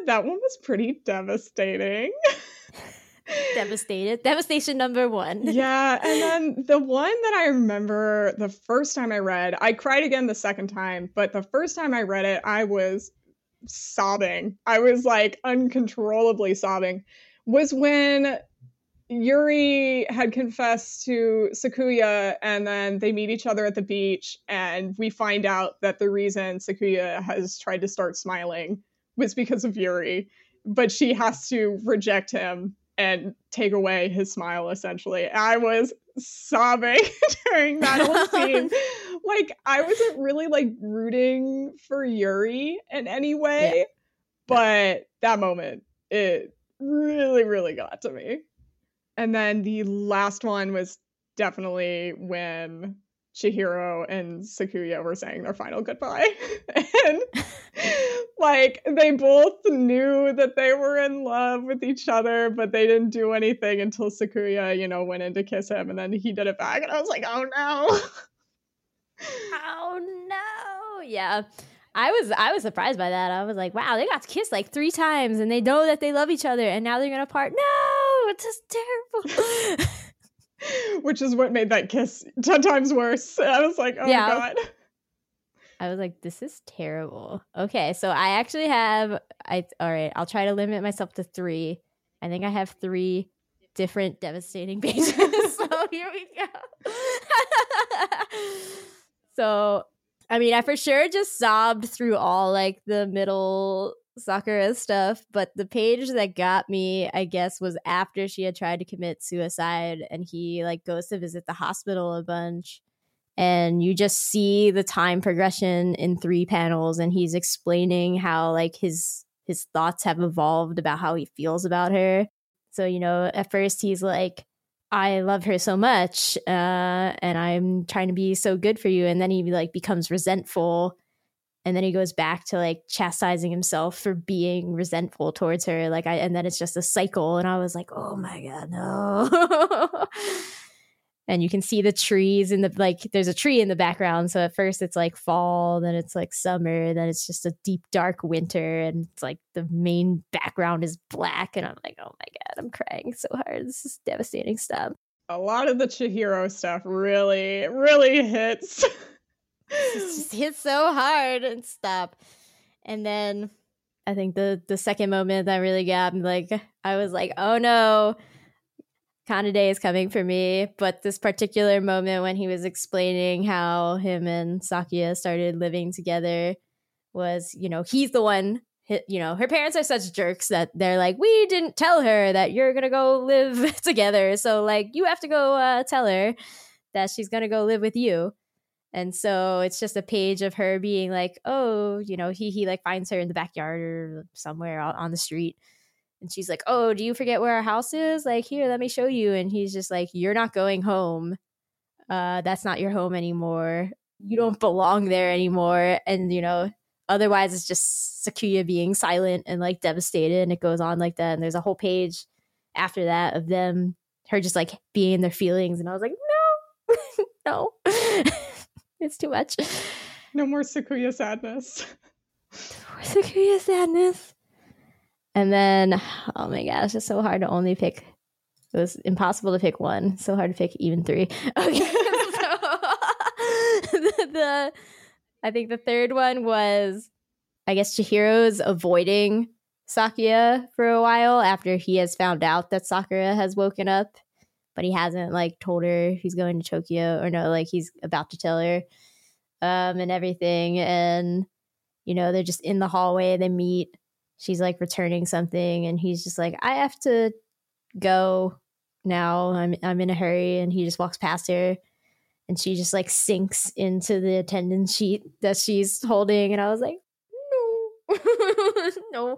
uh that one was pretty devastating. Devastated. Devastation number one. yeah, and then the one that I remember the first time I read, I cried again the second time, but the first time I read it, I was sobbing. I was like uncontrollably sobbing. Was when Yuri had confessed to Sakuya, and then they meet each other at the beach, and we find out that the reason Sakuya has tried to start smiling was because of Yuri, but she has to reject him and take away his smile essentially. I was sobbing during that whole scene. like I wasn't really like rooting for Yuri in any way, but that moment it really really got to me. And then the last one was definitely when Chihiro and Sakuya were saying their final goodbye. and like they both knew that they were in love with each other, but they didn't do anything until Sakuya, you know, went in to kiss him and then he did it back. And I was like, oh no. Oh no. Yeah. I was I was surprised by that. I was like, wow, they got kissed like three times and they know that they love each other and now they're gonna part. No, it's just terrible. Which is what made that kiss 10 times worse. I was like, oh Yeah. god. I was like, this is terrible. Okay, so I actually have I all right, I'll try to limit myself to three. I think I have three different devastating pages. so here we go. so I mean, I for sure just sobbed through all like the middle Sakura stuff, but the page that got me, I guess, was after she had tried to commit suicide and he like goes to visit the hospital a bunch and you just see the time progression in three panels and he's explaining how like his his thoughts have evolved about how he feels about her. So you know at first he's like i love her so much uh and i'm trying to be so good for you and then he like becomes resentful and then he goes back to like chastising himself for being resentful towards her like i and then it's just a cycle and i was like oh my god no. And you can see the trees in the like there's a tree in the background so at first it's like fall then it's like summer then it's just a deep dark winter and it's like the main background is black and i'm like oh my god i'm crying so hard. This is devastating stuff. A lot of the Chihiro stuff really, really hits. just hits so hard and stop and then i think the the second moment that really got me like i was like oh no Kanade is coming for me. But this particular moment when he was explaining how him and Sakuya started living together was, you know, he's the one. You know, her parents are such jerks that they're like, we didn't tell her that you're gonna go live together. So like, you have to go uh, tell her that she's gonna go live with you. And so it's just a page of her being like, oh, you know, he he like finds her in the backyard or somewhere out on the street. And she's like, Oh, do you forget where our house is? Like, here, let me show you. And he's just like, You're not going home. Uh, that's not your home anymore. You don't belong there anymore. And, you know, otherwise it's just Sakuya being silent and like devastated. And it goes on like that. And there's a whole page after that of them, her just like being in their feelings. And I was like, No, no, it's too much. no more Sakuya sadness. No Sakuya sadness. And then, oh my gosh, it's so hard to only pick. It was impossible to pick one. So hard to pick even three. Okay. so, the I think the third one was I guess Chihiro's avoiding Sakuya for a while after he has found out that Sakura has woken up, but he hasn't like told her he's going to Tokyo or no, like he's about to tell her um and everything and you know, they're just in the hallway, they meet. She's like returning something and he's just like I have to go now. I'm I'm in a hurry and he just walks past her and she just like sinks into the attendance sheet that she's holding and I was like no. no.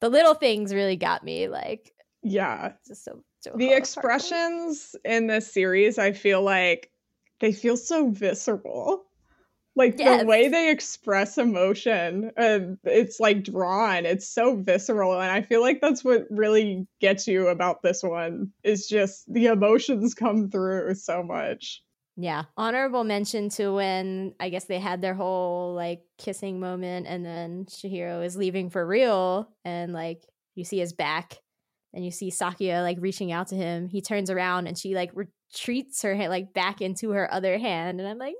The little things really got me like Yeah. just so, so The expressions in this series, I feel like they feel so visceral. Like Yes. the way they express emotion, uh, it's like drawn. It's so visceral, and I feel like that's what really gets you about this one. Is just the emotions come through so much. Yeah. Honorable mention to when I guess they had their whole like kissing moment and then Chihiro is leaving for real and like you see his back and you see Sakuya like reaching out to him. He turns around and she like retreats her hand like back into her other hand and I'm like,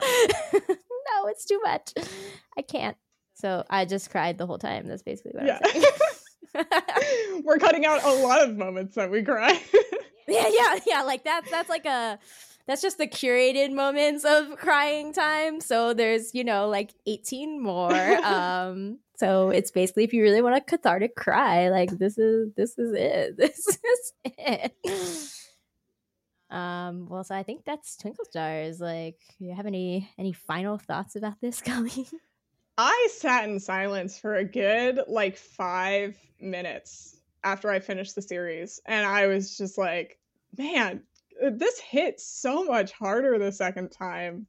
"No. no, it's too much. I can't." So I just cried the whole time. That's basically what Yeah. I'm saying. We're cutting out a lot of moments that we cry. yeah, yeah, yeah. Like that's that's like a that's just the curated moments of crying time. So there's you know like 18 more. um, so it's basically if you really want a cathartic cry, like this is this is it. This is it. Um, well, so I think that's Twinkle Stars. Like, do you have any any final thoughts about this, Colleen? I sat in silence for a good like five minutes after I finished the series, and I was just like, man, this hit so much harder the second time.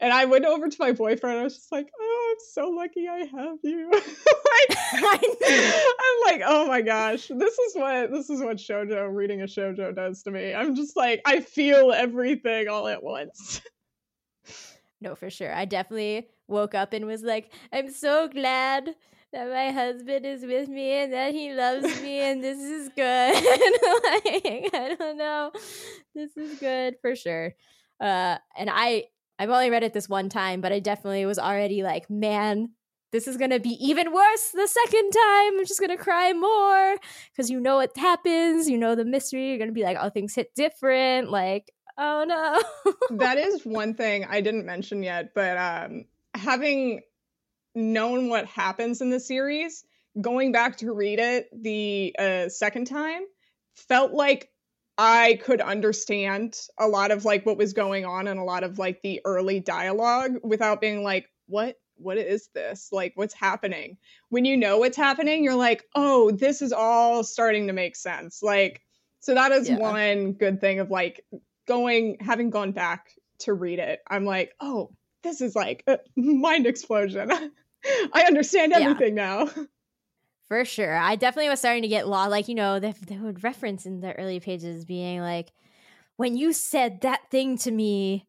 And I went over to my boyfriend. I was just like, "Oh, I'm so lucky I have you." like, I'm like, "Oh my gosh, this is what this is what shojo reading a shojo does to me." I'm just like, I feel everything all at once. No, for sure. I definitely woke up and was like, I'm so glad that my husband is with me and that he loves me and this is good. like, I don't know. This is good for sure. Uh and I I've only read it this one time, but I definitely was already like, man, this is gonna be even worse the second time. I'm just gonna cry more because you know what happens, you know the mystery. You're gonna be like, oh, things hit different. Like, oh no. that is one thing I didn't mention yet, but um, having known what happens in the series, going back to read it the uh, second time felt like I could understand a lot of like what was going on and a lot of like the early dialogue without being like, what? What is this? Like, what's happening? When you know what's happening, you're like, oh, this is all starting to make sense. Like, so that is Yeah. one good thing of like going having gone back to read it i'm like oh this is like a mind explosion i understand Yeah. everything now For sure. I definitely was starting to get law. Like, you know, they, they would reference in the early pages being like, when you said that thing to me,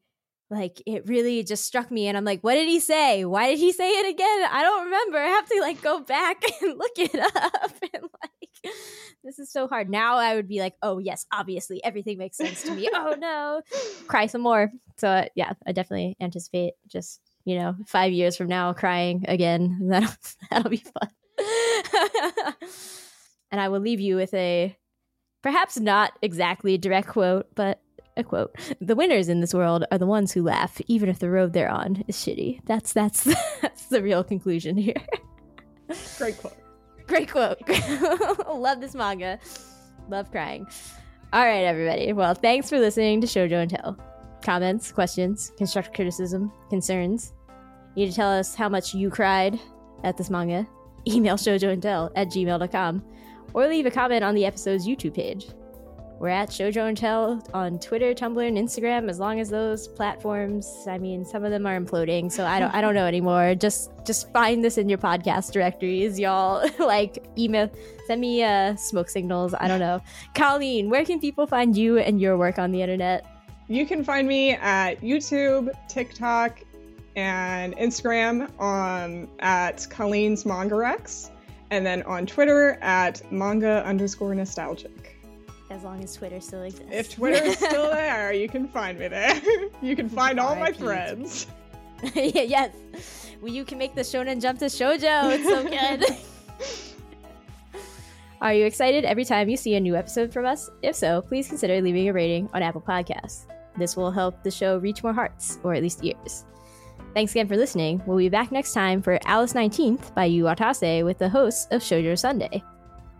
like, it really just struck me. And I'm like, what did he say? Why did he say it again? I don't remember. I have to, like, go back and look it up. And, like, this is so hard. Now I would be like, oh, yes, obviously, everything makes sense to me. oh, no. Cry some more. So, uh, yeah, I definitely anticipate just, you know, five years from now crying again. That'll, that'll be fun. and I will leave you with a perhaps not exactly a direct quote, but a quote. The winners in this world are the ones who laugh, even if the road they're on is shitty. That's that's that's the real conclusion here. great quote Great quote. Love this manga. Love crying. All right, everybody. Well, thanks for listening to Shoujo and Tell. Comments, questions, constructive criticism, concerns. You need to tell us how much you cried at this manga. Email shoujoandtell at gmail.com or leave a comment on the episode's YouTube page. We're at Shoujo and Tell on Twitter, Tumblr, and Instagram. As long as those platforms, I mean, some of them are imploding, so I don't, I don't know anymore. Just, just find this in your podcast directories, y'all. like, email, send me uh, smoke signals. I don't know. Colleen, where can people find you and your work on the internet? You can find me at youtube tiktok and instagram on at colleen's manga recs and then on twitter at manga underscore nostalgic As long as Twitter still exists. If Twitter is still there, you can find me there. you can find all my threads. yes. Well, you can make the shonen jump to shojo. It's so good. Are you excited every time you see a new episode from us? If so, please consider leaving a rating on Apple Podcasts. This will help the show reach more hearts, or at least ears. Thanks again for listening. We'll be back next time for Alice 19th by Yu Watase with the hosts of Shoujo Sunday.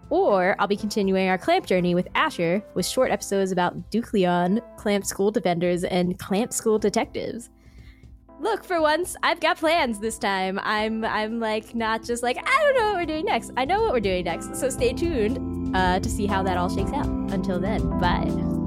Or I'll be continuing our Clamp journey with Asher with short episodes about Duklyon, Clamp School Defenders, and Clamp School Detectives look for once i've got plans this time i'm i'm like not just like i don't know what we're doing next i know what we're doing next so stay tuned uh, to see how that all shakes out until then bye